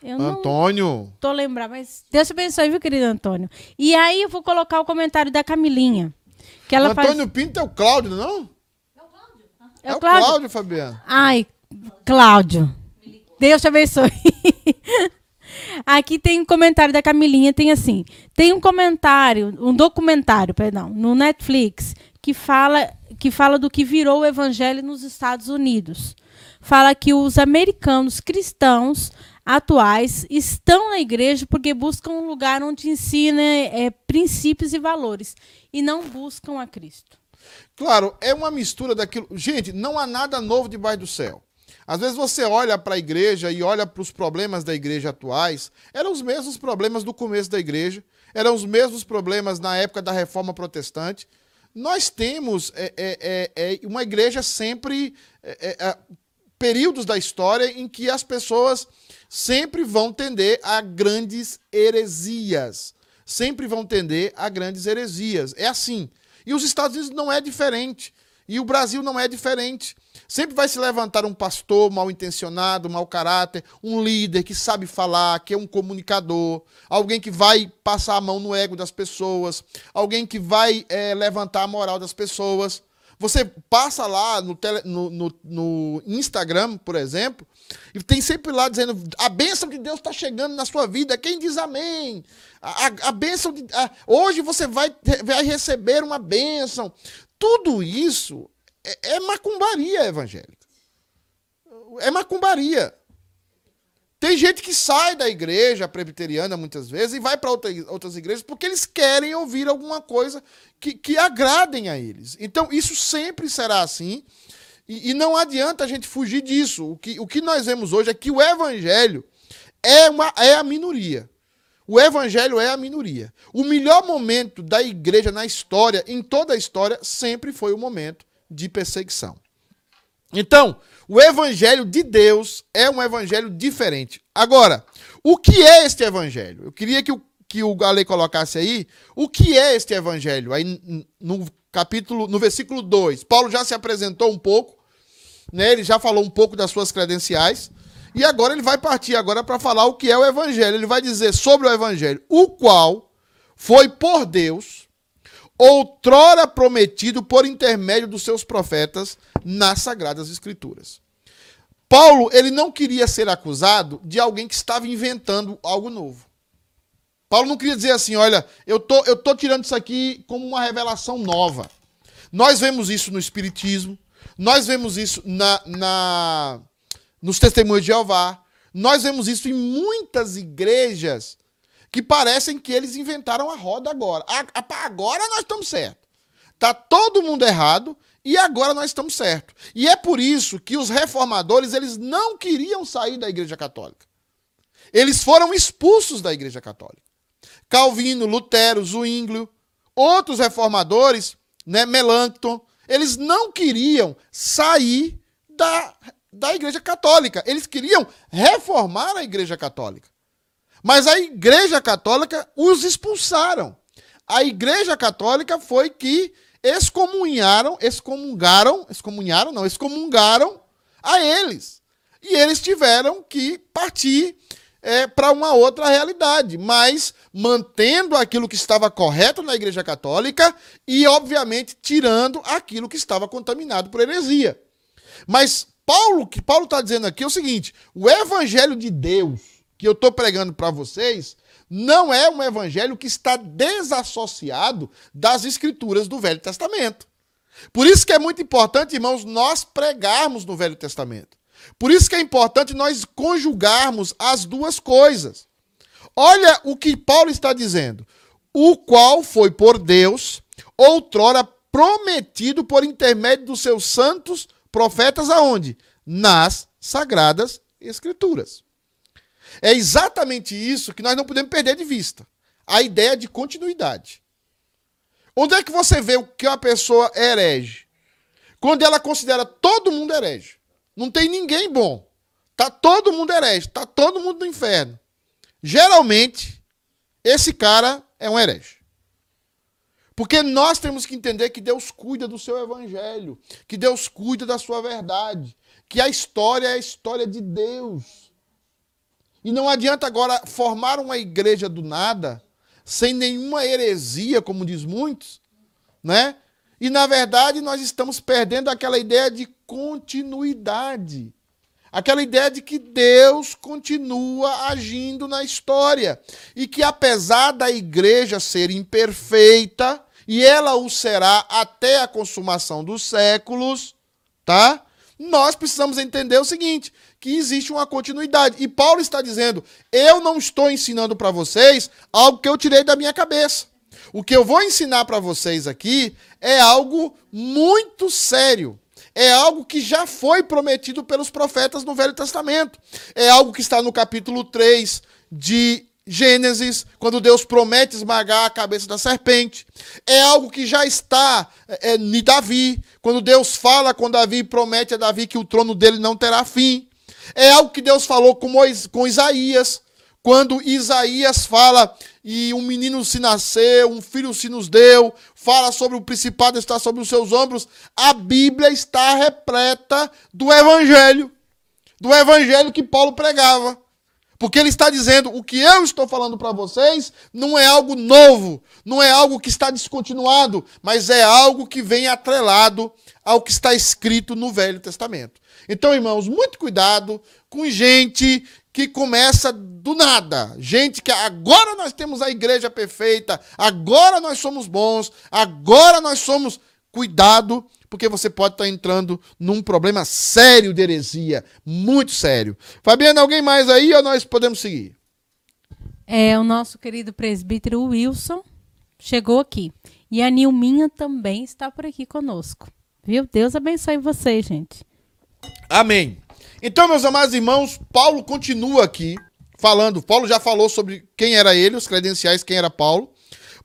Eu Antônio. tô lembrando, mas Deus te abençoe, viu, querido Antônio? E aí eu vou colocar o comentário da Camilinha. Que ela o Antônio faz... Pinto é o Cláudio, não? É o Cláudio. É, é o Cláudio, Cláudio Fabiano. Ai, Cláudio. Deus te abençoe. Aqui tem um comentário da Camilinha, tem assim, tem um comentário, um documentário, perdão, no Netflix que fala que fala do que virou o evangelho nos Estados Unidos. Fala que os americanos cristãos atuais estão na igreja porque buscam um lugar onde ensina é, princípios e valores e não buscam a Cristo. Claro, é uma mistura daquilo. Gente, não há nada novo debaixo do céu. Às vezes você olha para a igreja e olha para os problemas da igreja atuais, eram os mesmos problemas do começo da igreja, eram os mesmos problemas na época da reforma protestante. Nós temos é, é, é, é uma igreja sempre. É, é, períodos da história em que as pessoas sempre vão tender a grandes heresias. Sempre vão tender a grandes heresias. É assim. E os Estados Unidos não é diferente. E o Brasil não é diferente. Sempre vai se levantar um pastor mal intencionado, mau caráter, um líder que sabe falar, que é um comunicador, alguém que vai passar a mão no ego das pessoas, alguém que vai é, levantar a moral das pessoas. Você passa lá no, tele, no, no, no, Instagram, por exemplo, e tem sempre lá dizendo: a bênção de Deus está chegando na sua vida. Quem diz amém? A, a, a bênção de. A, hoje você vai, vai receber uma bênção. Tudo isso é, é macumbaria evangélica. É macumbaria. Tem gente que sai da igreja presbiteriana muitas vezes e vai para outra, outras igrejas porque eles querem ouvir alguma coisa que, que agradem a eles. Então, isso sempre será assim. E, e, não adianta a gente fugir disso. O que, o que nós vemos hoje é que o evangelho é, uma, é a minoria. O evangelho é a minoria. O melhor momento da igreja na história, em toda a história, sempre foi o momento de perseguição. Então, o evangelho de Deus é um evangelho diferente. Agora, o que é este evangelho? Eu queria que o, que o Galei colocasse aí o que é este evangelho. Aí no capítulo, no versículo 2, Paulo já se apresentou um pouco, né? Ele já falou um pouco das suas credenciais. E agora ele vai partir agora para falar o que é o evangelho. Ele vai dizer sobre o evangelho, o qual foi por Deus outrora prometido por intermédio dos seus profetas nas sagradas escrituras. Paulo, ele não queria ser acusado de alguém que estava inventando algo novo. Paulo não queria dizer assim, olha, eu tô, eu tô tirando isso aqui como uma revelação nova. Nós vemos isso no Espiritismo, nós vemos isso na, na nos Testemunhos de Jeová, nós vemos isso em muitas igrejas que parecem que eles inventaram a roda agora. Agora nós estamos certos. Tá todo mundo errado e agora nós estamos certos. E é por isso que os reformadores eles não queriam sair da Igreja Católica. Eles foram expulsos da Igreja Católica. Calvino, Lutero, Zwinglio, outros reformadores, né, Melanchthon, eles não queriam sair da, da Igreja Católica. Eles queriam reformar a Igreja Católica. Mas a Igreja Católica os expulsaram. A Igreja Católica foi que excomunharam, excomungaram, excomunharam não, excomungaram a eles. E eles tiveram que partir é, para uma outra realidade, mas mantendo aquilo que estava correto na Igreja Católica e, obviamente, tirando aquilo que estava contaminado por heresia. Mas Paulo, que Paulo está dizendo aqui é o seguinte: o Evangelho de Deus que eu estou pregando para vocês não é um evangelho que está desassociado das escrituras do Velho Testamento. Por isso que é muito importante, irmãos, nós pregarmos no Velho Testamento. Por isso que é importante nós conjugarmos as duas coisas. Olha o que Paulo está dizendo. O qual foi por Deus, outrora prometido por intermédio dos seus santos profetas aonde? Nas sagradas escrituras. É exatamente isso que nós não podemos perder de vista. A ideia de continuidade. Onde é que você vê o que uma pessoa herege? Quando ela considera todo mundo herege. Não tem ninguém bom. Tá todo mundo herege, tá todo mundo no inferno. Geralmente, esse cara é um herege. Porque nós temos que entender que Deus cuida do seu evangelho, que Deus cuida da sua verdade, que a história é a história de Deus. E não adianta agora formar uma igreja do nada, sem nenhuma heresia, como diz muitos, né? E na verdade nós estamos perdendo aquela ideia de continuidade. Aquela ideia de que Deus continua agindo na história e que apesar da igreja ser imperfeita, e ela o será até a consumação dos séculos, tá? Nós precisamos entender o seguinte, que existe uma continuidade. E Paulo está dizendo: "Eu não estou ensinando para vocês algo que eu tirei da minha cabeça. O que eu vou ensinar para vocês aqui é algo muito sério é algo que já foi prometido pelos profetas no Velho Testamento. É algo que está no capítulo 3 de Gênesis, quando Deus promete esmagar a cabeça da serpente. É algo que já está é, é em Davi, quando Deus fala com Davi e promete a Davi que o trono dele não terá fim. É algo que Deus falou com, Mois, com Isaías, quando Isaías fala e um menino se nasceu, um filho se nos deu, fala sobre o principado estar sobre os seus ombros, a Bíblia está repleta do evangelho, do evangelho que Paulo pregava. Porque ele está dizendo: o que eu estou falando para vocês não é algo novo, não é algo que está descontinuado, mas é algo que vem atrelado ao que está escrito no Velho Testamento. Então, irmãos, muito cuidado com gente que começa do nada. Gente que agora nós temos a igreja perfeita, agora nós somos bons, agora nós somos. Cuidado, porque você pode estar entrando num problema sério de heresia, muito sério. Fabiana, alguém mais aí ou nós podemos seguir? É, o nosso querido presbítero Wilson chegou aqui. E a Nilminha também está por aqui conosco. Viu? Deus abençoe vocês, gente. Amém. Então, meus amados irmãos, Paulo continua aqui falando. Paulo já falou sobre quem era ele, os credenciais, quem era Paulo.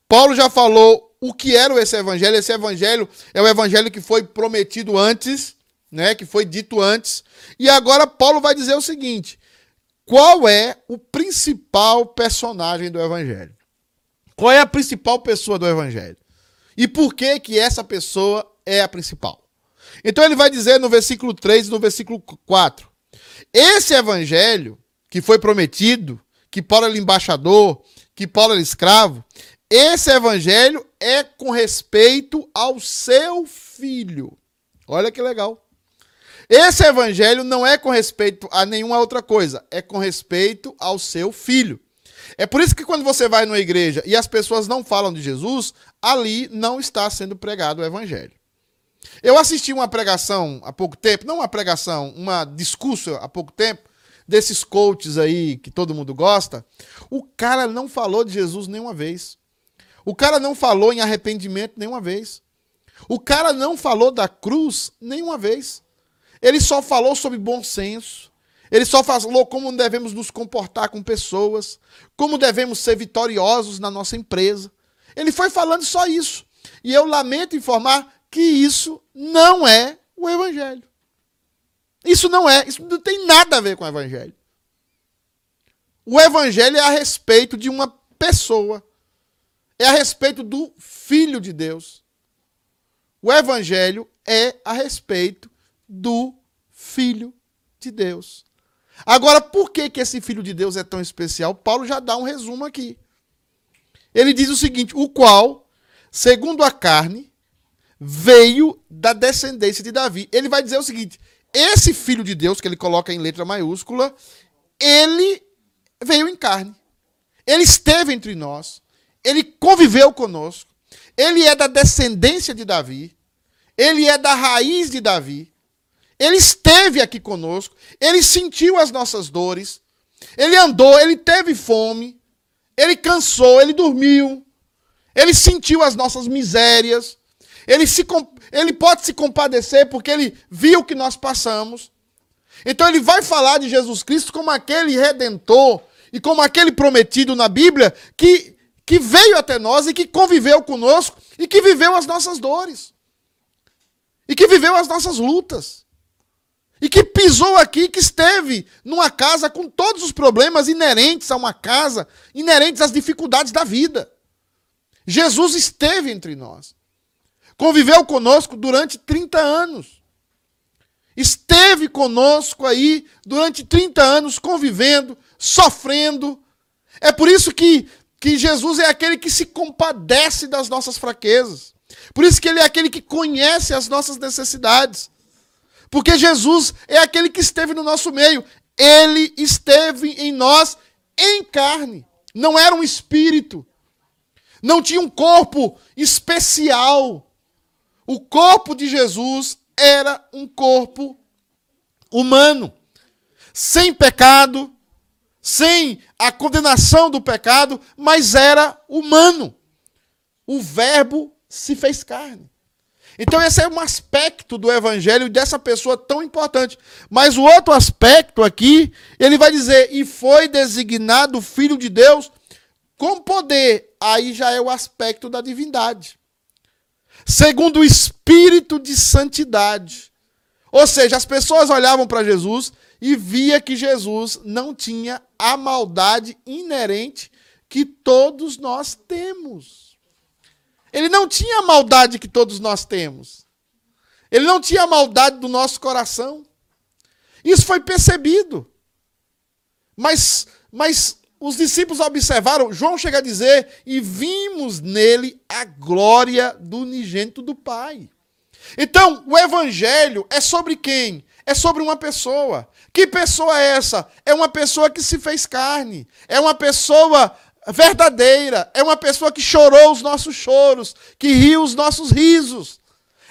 Paulo já falou o que era esse evangelho. Esse evangelho é o evangelho que foi prometido antes, né, que foi dito antes. E agora Paulo vai dizer o seguinte: qual é o principal personagem do evangelho? Qual é a principal pessoa do evangelho? E por que que essa pessoa é a principal? Então ele vai dizer no versículo 3 e no versículo 4: esse evangelho que foi prometido, que Paulo era embaixador, que Paulo era escravo, esse evangelho é com respeito ao seu filho. Olha que legal. Esse evangelho não é com respeito a nenhuma outra coisa, é com respeito ao seu filho. É por isso que quando você vai numa igreja e as pessoas não falam de Jesus, ali não está sendo pregado o evangelho. Eu assisti uma pregação há pouco tempo, não uma pregação, uma discurso há pouco tempo, desses coaches aí que todo mundo gosta. O cara não falou de Jesus nenhuma vez. O cara não falou em arrependimento nenhuma vez. O cara não falou da cruz nenhuma vez. Ele só falou sobre bom senso. Ele só falou como devemos nos comportar com pessoas, como devemos ser vitoriosos na nossa empresa. Ele foi falando só isso. E eu lamento informar que isso não é o Evangelho. Isso não é, isso não tem nada a ver com o Evangelho. O Evangelho é a respeito de uma pessoa, é a respeito do Filho de Deus. O Evangelho é a respeito do Filho de Deus. Agora, por que, que esse Filho de Deus é tão especial? Paulo já dá um resumo aqui. Ele diz o seguinte: o qual, segundo a carne, veio da descendência de Davi. Ele vai dizer o seguinte: esse filho de Deus, que ele coloca em letra maiúscula, ele veio em carne. Ele esteve entre nós. Ele conviveu conosco. Ele é da descendência de Davi. Ele é da raiz de Davi. Ele esteve aqui conosco. Ele sentiu as nossas dores. Ele andou, ele teve fome. Ele cansou, ele dormiu. Ele sentiu as nossas misérias. Ele, se, ele pode se compadecer porque ele viu o que nós passamos. Então ele vai falar de Jesus Cristo como aquele redentor e como aquele prometido na Bíblia que, que veio até nós e que conviveu conosco e que viveu as nossas dores. E que viveu as nossas lutas. E que pisou aqui, que esteve numa casa com todos os problemas inerentes a uma casa, inerentes às dificuldades da vida. Jesus esteve entre nós. Conviveu conosco durante 30 anos. Esteve conosco aí durante 30 anos convivendo, sofrendo. É por isso que, que Jesus é aquele que se compadece das nossas fraquezas. Por isso que ele é aquele que conhece as nossas necessidades. Porque Jesus é aquele que esteve no nosso meio. Ele esteve em nós em carne. Não era um espírito. Não tinha um corpo especial. O corpo de Jesus era um corpo humano, sem pecado, sem a condenação do pecado, mas era humano. O Verbo se fez carne. Então, esse é um aspecto do evangelho dessa pessoa tão importante. Mas o outro aspecto aqui, ele vai dizer: e foi designado filho de Deus com poder. Aí já é o aspecto da divindade. Segundo o espírito de santidade. Ou seja, as pessoas olhavam para Jesus e via que Jesus não tinha a maldade inerente que todos nós temos. Ele não tinha a maldade que todos nós temos. Ele não tinha a maldade do nosso coração. Isso foi percebido. Mas, mas os discípulos observaram, João chega a dizer, e vimos nele a glória do unigênito do Pai. Então, o evangelho é sobre quem? É sobre uma pessoa. Que pessoa é essa? É uma pessoa que se fez carne. É uma pessoa verdadeira. É uma pessoa que chorou os nossos choros, que riu os nossos risos.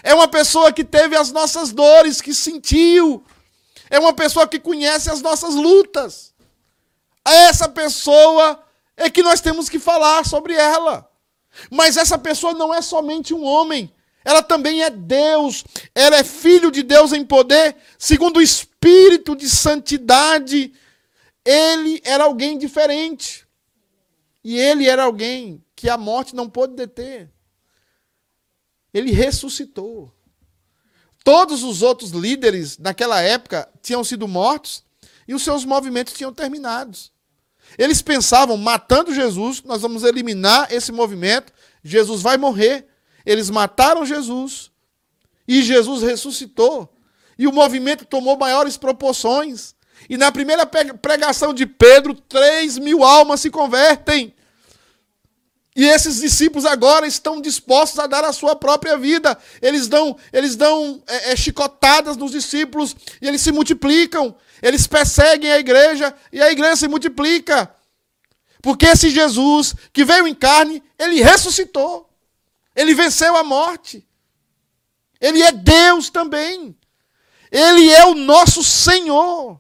É uma pessoa que teve as nossas dores, que sentiu. É uma pessoa que conhece as nossas lutas. Essa pessoa é que nós temos que falar sobre ela. Mas essa pessoa não é somente um homem, ela também é Deus, ela é filho de Deus em poder, segundo o espírito de santidade. Ele era alguém diferente. E ele era alguém que a morte não pôde deter. Ele ressuscitou. Todos os outros líderes naquela época tinham sido mortos e os seus movimentos tinham terminado. Eles pensavam, matando Jesus, nós vamos eliminar esse movimento, Jesus vai morrer. Eles mataram Jesus e Jesus ressuscitou. E o movimento tomou maiores proporções. E na primeira pregação de Pedro, 3 mil almas se convertem. E esses discípulos agora estão dispostos a dar a sua própria vida. Eles dão, eles dão é, é, chicotadas nos discípulos e eles se multiplicam. Eles perseguem a igreja e a igreja se multiplica. Porque esse Jesus que veio em carne, ele ressuscitou. Ele venceu a morte. Ele é Deus também. Ele é o nosso Senhor.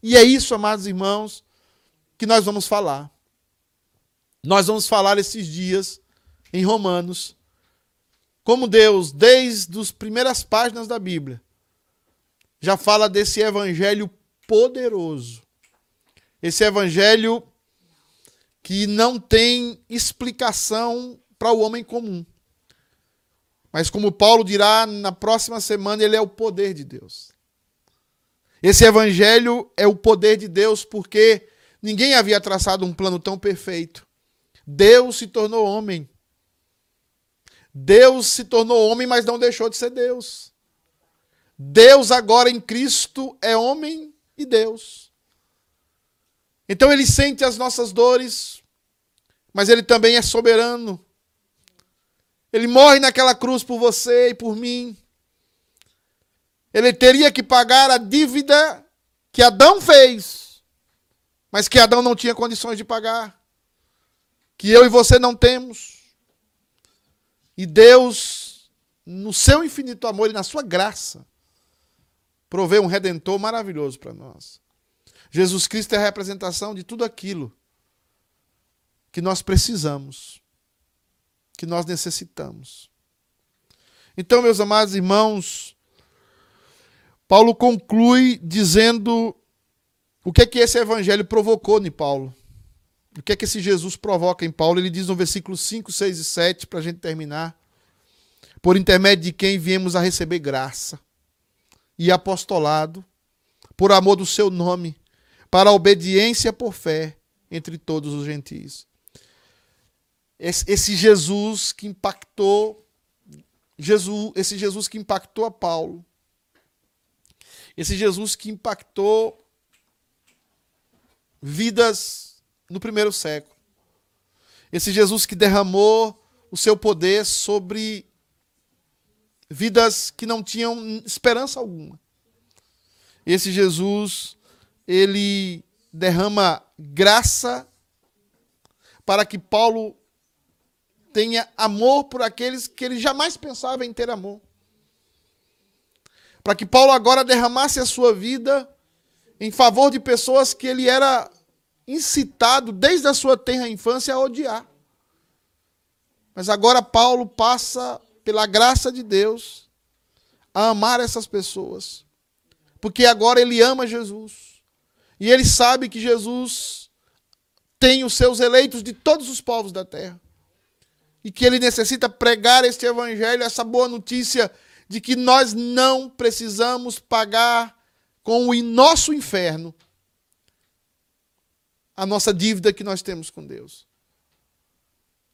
E é isso, amados irmãos, que nós vamos falar. Nós vamos falar esses dias em Romanos como Deus, desde as primeiras páginas da Bíblia, já fala desse evangelho poderoso. Esse evangelho que não tem explicação para o homem comum. Mas como Paulo dirá na próxima semana, ele é o poder de Deus. Esse evangelho é o poder de Deus porque ninguém havia traçado um plano tão perfeito Deus se tornou homem. Deus se tornou homem, mas não deixou de ser Deus. Deus agora em Cristo é homem e Deus. Então ele sente as nossas dores, mas ele também é soberano. Ele morre naquela cruz por você e por mim. Ele teria que pagar a dívida que Adão fez, mas que Adão não tinha condições de pagar que eu e você não temos. E Deus, no seu infinito amor e na sua graça, provê um redentor maravilhoso para nós. Jesus Cristo é a representação de tudo aquilo que nós precisamos, que nós necessitamos. Então, meus amados irmãos, Paulo conclui dizendo o que é que esse evangelho provocou em Paulo. O que é que esse Jesus provoca em Paulo? Ele diz no versículo 5, 6 e 7, para a gente terminar. Por intermédio de quem viemos a receber graça e apostolado, por amor do seu nome, para a obediência por fé entre todos os gentios. Esse, Jesus que impactou Jesus, esse Jesus que impactou a Paulo, esse Jesus que impactou vidas no primeiro século. Esse Jesus que derramou o seu poder sobre vidas que não tinham esperança alguma. Esse Jesus, ele derrama graça para que Paulo tenha amor por aqueles que ele jamais pensava em ter amor. Para que Paulo agora derramasse a sua vida em favor de pessoas que ele era incitado desde a sua tenra infância a odiar. Mas agora Paulo passa, pela graça de Deus, a amar essas pessoas. Porque agora ele ama Jesus. E ele sabe que Jesus tem os seus eleitos de todos os povos da terra e que ele necessita pregar este evangelho, essa boa notícia de que nós não precisamos pagar com o nosso inferno a nossa dívida que nós temos com Deus.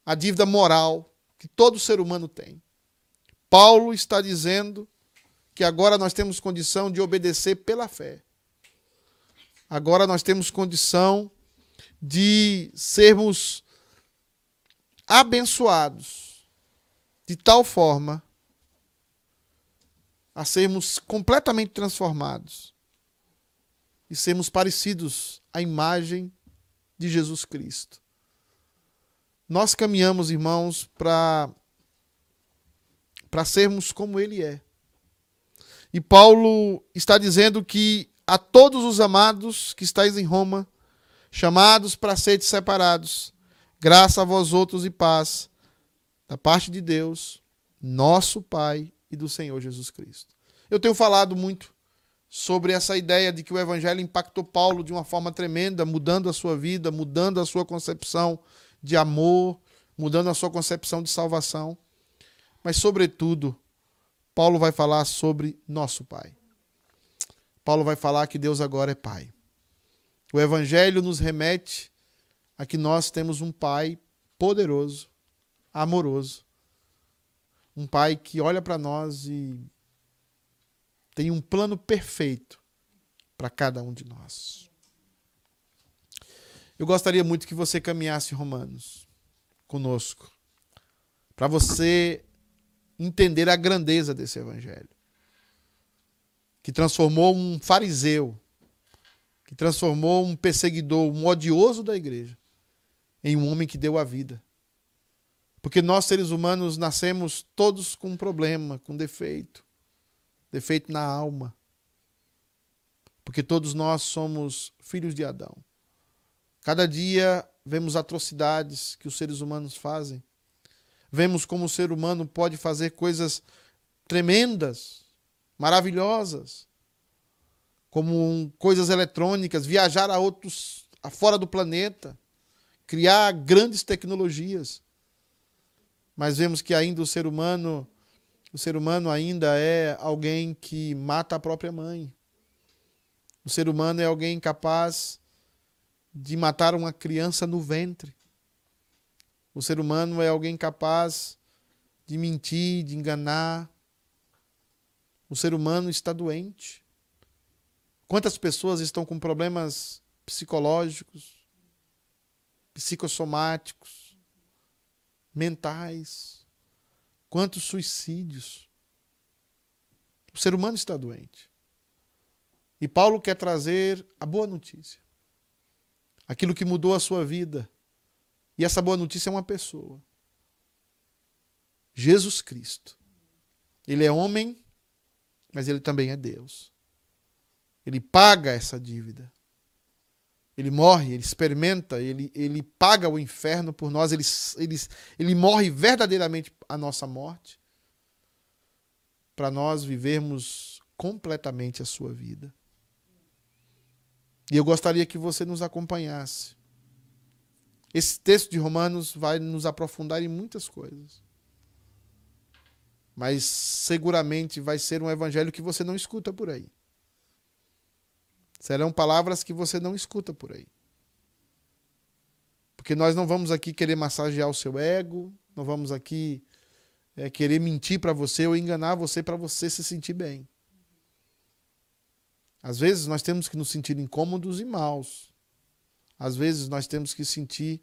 A dívida moral que todo ser humano tem. Paulo está dizendo que agora nós temos condição de obedecer pela fé. Agora nós temos condição de sermos abençoados de tal forma a sermos completamente transformados e sermos parecidos à imagem de Jesus Cristo. Nós caminhamos, irmãos, para para sermos como ele é. E Paulo está dizendo que a todos os amados que estáis em Roma, chamados para serem separados, Graça a vós outros e paz, da parte de Deus, nosso Pai e do Senhor Jesus Cristo. Eu tenho falado muito sobre essa ideia de que o Evangelho impactou Paulo de uma forma tremenda, mudando a sua vida, mudando a sua concepção de amor, mudando a sua concepção de salvação. Mas, sobretudo, Paulo vai falar sobre nosso Pai. Paulo vai falar que Deus agora é Pai. O Evangelho nos remete a que nós temos um Pai poderoso, amoroso. Um Pai que olha para nós e tem um plano perfeito para cada um de nós. Eu gostaria muito que você caminhasse Romanos conosco, para você entender a grandeza desse evangelho, que transformou um fariseu, que transformou um perseguidor, um odioso da igreja, em um homem que deu a vida. Porque nós, seres humanos, nascemos todos com um problema, com defeito. Defeito na alma. Porque todos nós somos filhos de Adão. Cada dia vemos atrocidades que os seres humanos fazem. Vemos como o ser humano pode fazer coisas tremendas, maravilhosas, como coisas eletrônicas, viajar a outros, a fora do planeta criar grandes tecnologias. Mas vemos que ainda o ser humano, o ser humano ainda é alguém que mata a própria mãe. O ser humano é alguém capaz de matar uma criança no ventre. O ser humano é alguém capaz de mentir, de enganar. O ser humano está doente. Quantas pessoas estão com problemas psicológicos, psicossomáticos, mentais. Quantos suicídios. O ser humano está doente. E Paulo quer trazer a boa notícia. Aquilo que mudou a sua vida. E essa boa notícia é uma pessoa. Jesus Cristo. Ele é homem, mas ele também é Deus. Ele paga essa dívida. Ele morre, ele experimenta, ele, ele paga o inferno por nós, ele, ele, ele morre verdadeiramente a nossa morte, para nós vivermos completamente a sua vida. E eu gostaria que você nos acompanhasse. Esse texto de Romanos vai nos aprofundar em muitas coisas. Mas seguramente vai ser um evangelho que você não escuta por aí. Serão palavras que você não escuta por aí. Porque nós não vamos aqui querer massagear o seu ego, não vamos aqui é, querer mentir para você ou enganar você para você se sentir bem. Às vezes nós temos que nos sentir incômodos e maus. Às vezes nós temos que sentir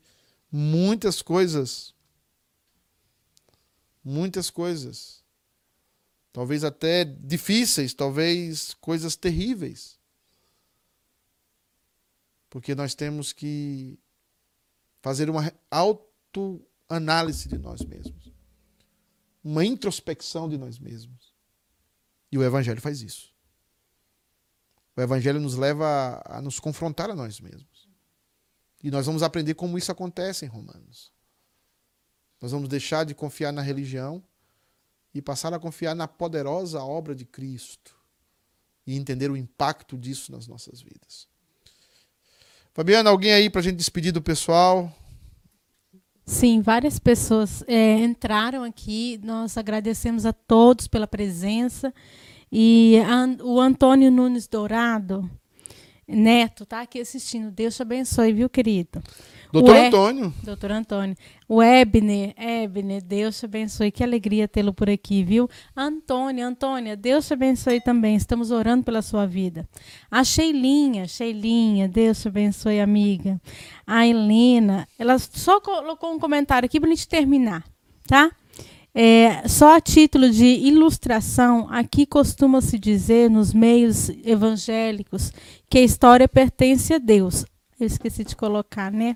muitas coisas. Muitas coisas. Talvez até difíceis, talvez coisas terríveis. Porque nós temos que fazer uma autoanálise de nós mesmos, uma introspecção de nós mesmos. E o Evangelho faz isso. O Evangelho nos leva a, nos confrontar a nós mesmos. E nós vamos aprender como isso acontece em Romanos. Nós vamos deixar de confiar na religião e passar a confiar na poderosa obra de Cristo e entender o impacto disso nas nossas vidas. Fabiana, alguém aí para a gente despedir do pessoal? Sim, várias pessoas é, entraram aqui. Nós agradecemos a todos pela presença. E a, o Antônio Nunes Dourado, neto, tá aqui assistindo. Deus te abençoe, viu, querido? Doutor e... Antônio. Doutor Antônio. O Ebner, Ebner, Deus te abençoe. Que alegria tê-lo por aqui, viu? Antônia, Antônia, Deus te abençoe também. Estamos orando pela sua vida. A Sheilinha, Sheilinha, Deus te abençoe, amiga. A Helena, ela só colocou um comentário aqui para a gente terminar, tá? É, só a título de ilustração, aqui costuma-se dizer nos meios evangélicos que a história pertence a Deus. Eu esqueci de colocar, né?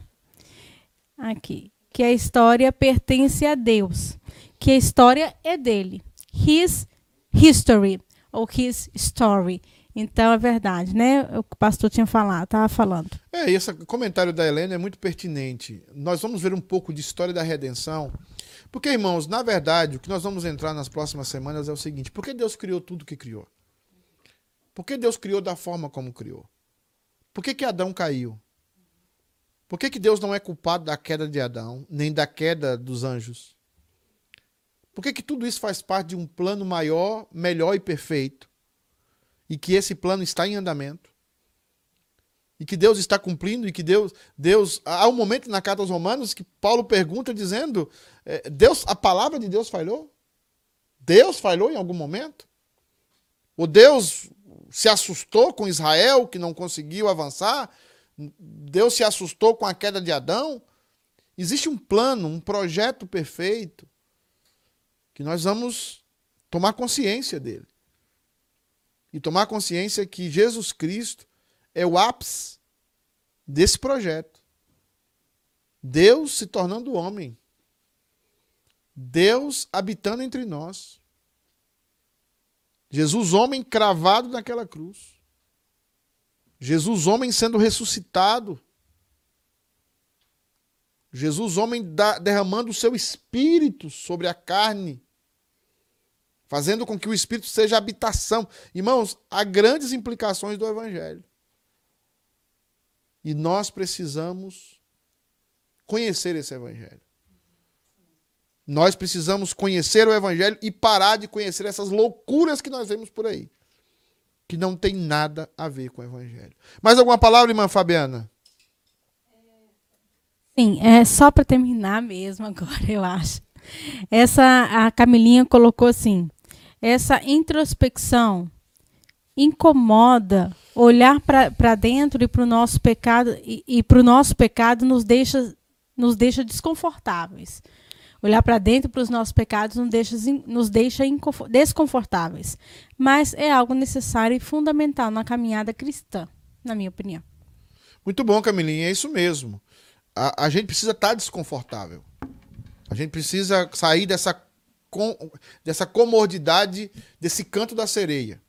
Aqui. Que a história pertence a Deus. Que a história é dele. His history. Ou his story. Então é verdade, né? O que o pastor tinha falado, estava falando. É, esse comentário da Helena é muito pertinente. Nós vamos ver um pouco de história da redenção porque, irmãos, na verdade, o que nós vamos entrar nas próximas semanas é o seguinte: por que Deus criou tudo que criou? Por que Deus criou da forma como criou? Por que, que Adão caiu? Por que, que Deus não é culpado da queda de Adão, nem da queda dos anjos? Por que, que tudo isso faz parte de um plano maior, melhor e perfeito? E que esse plano está em andamento? e que Deus está cumprindo e que Deus Deus há um momento na carta aos Romanos que Paulo pergunta dizendo é, Deus a palavra de Deus falhou Deus falhou em algum momento o Deus se assustou com Israel que não conseguiu avançar Deus se assustou com a queda de Adão existe um plano um projeto perfeito que nós vamos tomar consciência dele e tomar consciência que Jesus Cristo é o ápice desse projeto. Deus se tornando homem. Deus habitando entre nós. Jesus, homem cravado naquela cruz. Jesus, homem sendo ressuscitado. Jesus, homem derramando o seu espírito sobre a carne, fazendo com que o espírito seja habitação. Irmãos, há grandes implicações do evangelho. E nós precisamos conhecer esse evangelho. Nós precisamos conhecer o evangelho e parar de conhecer essas loucuras que nós vemos por aí, que não tem nada a ver com o evangelho. Mais alguma palavra, irmã Fabiana? Sim, é só para terminar mesmo agora, eu acho. Essa a Camilinha colocou assim: essa introspecção incomoda olhar para dentro e para o nosso pecado e, e para o nosso pecado nos deixa nos deixa desconfortáveis. Olhar para dentro para os nossos pecados nos deixa, nos deixa desconfortáveis. Mas é algo necessário e fundamental na caminhada cristã, na minha opinião. Muito bom, Camilinha, é isso mesmo. A, a gente precisa estar tá desconfortável. A gente precisa sair dessa, com, dessa comodidade, desse canto da sereia.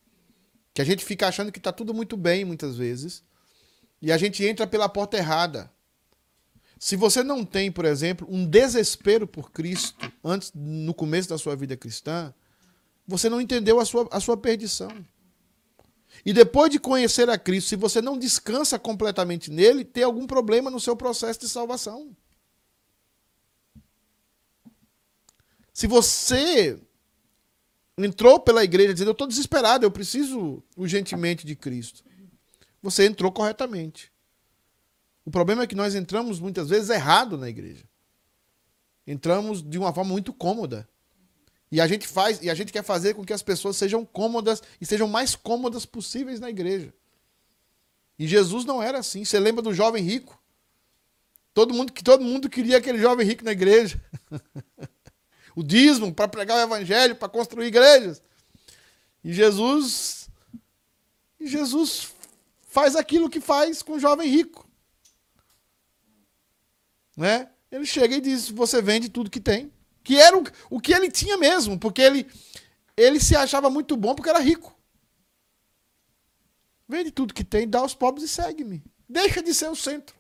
Que a gente fica achando que está tudo muito bem muitas vezes. E a gente entra pela porta errada. Se você não tem, por exemplo, um desespero por Cristo antes no começo da sua vida cristã, você não entendeu a sua, a sua perdição. E depois de conhecer a Cristo, se você não descansa completamente nele, tem algum problema no seu processo de salvação. Se você entrou pela igreja dizendo: Eu estou desesperado, eu preciso urgentemente de Cristo. Você entrou corretamente. O problema é que nós entramos muitas vezes errado na igreja. Entramos de uma forma muito cômoda. E a gente faz, e a gente quer fazer com que as pessoas sejam cômodas e sejam mais cômodas possíveis na igreja. E Jesus não era assim. Você lembra do jovem rico? Todo mundo que todo mundo queria aquele jovem rico na igreja. o dízimo para pregar o evangelho, para construir igrejas. E Jesus. E Jesus faz aquilo que faz com o jovem rico. Né? Ele chega e diz: Você vende tudo que tem. Que era o, o que ele tinha mesmo, porque ele, ele se achava muito bom porque era rico. Vende tudo que tem, dá aos pobres e segue-me. Deixa de ser o centro.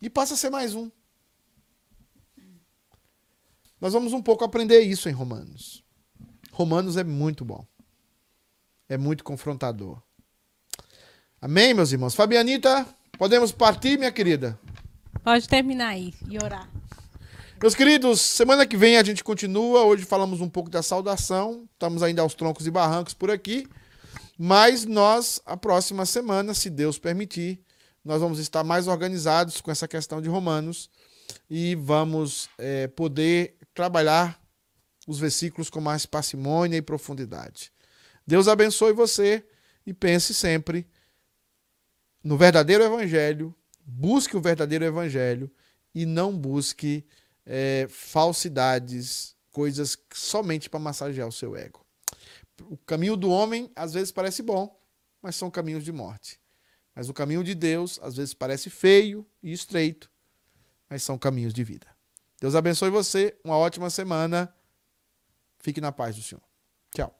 E passa a ser mais um. Nós vamos um pouco aprender isso em Romanos. Romanos é muito bom. É muito confrontador. Amém, meus irmãos? Fabianita, podemos partir, minha querida? Pode terminar aí e orar. Meus queridos, semana que vem a gente continua. Hoje falamos um pouco da saudação. Estamos ainda aos troncos e barrancos por aqui. Mas nós, a próxima semana, se Deus permitir, nós vamos estar mais organizados com essa questão de Romanos e vamos é, poder trabalhar os versículos com mais parcimônia e profundidade. Deus abençoe você e pense sempre no verdadeiro evangelho, busque o verdadeiro evangelho e não busque é, falsidades, coisas somente para massagear o seu ego. O caminho do homem às vezes parece bom, mas são caminhos de morte. Mas o caminho de Deus às vezes parece feio e estreito, mas são caminhos de vida. Deus abençoe você, uma ótima semana. Fique na paz do Senhor. Tchau.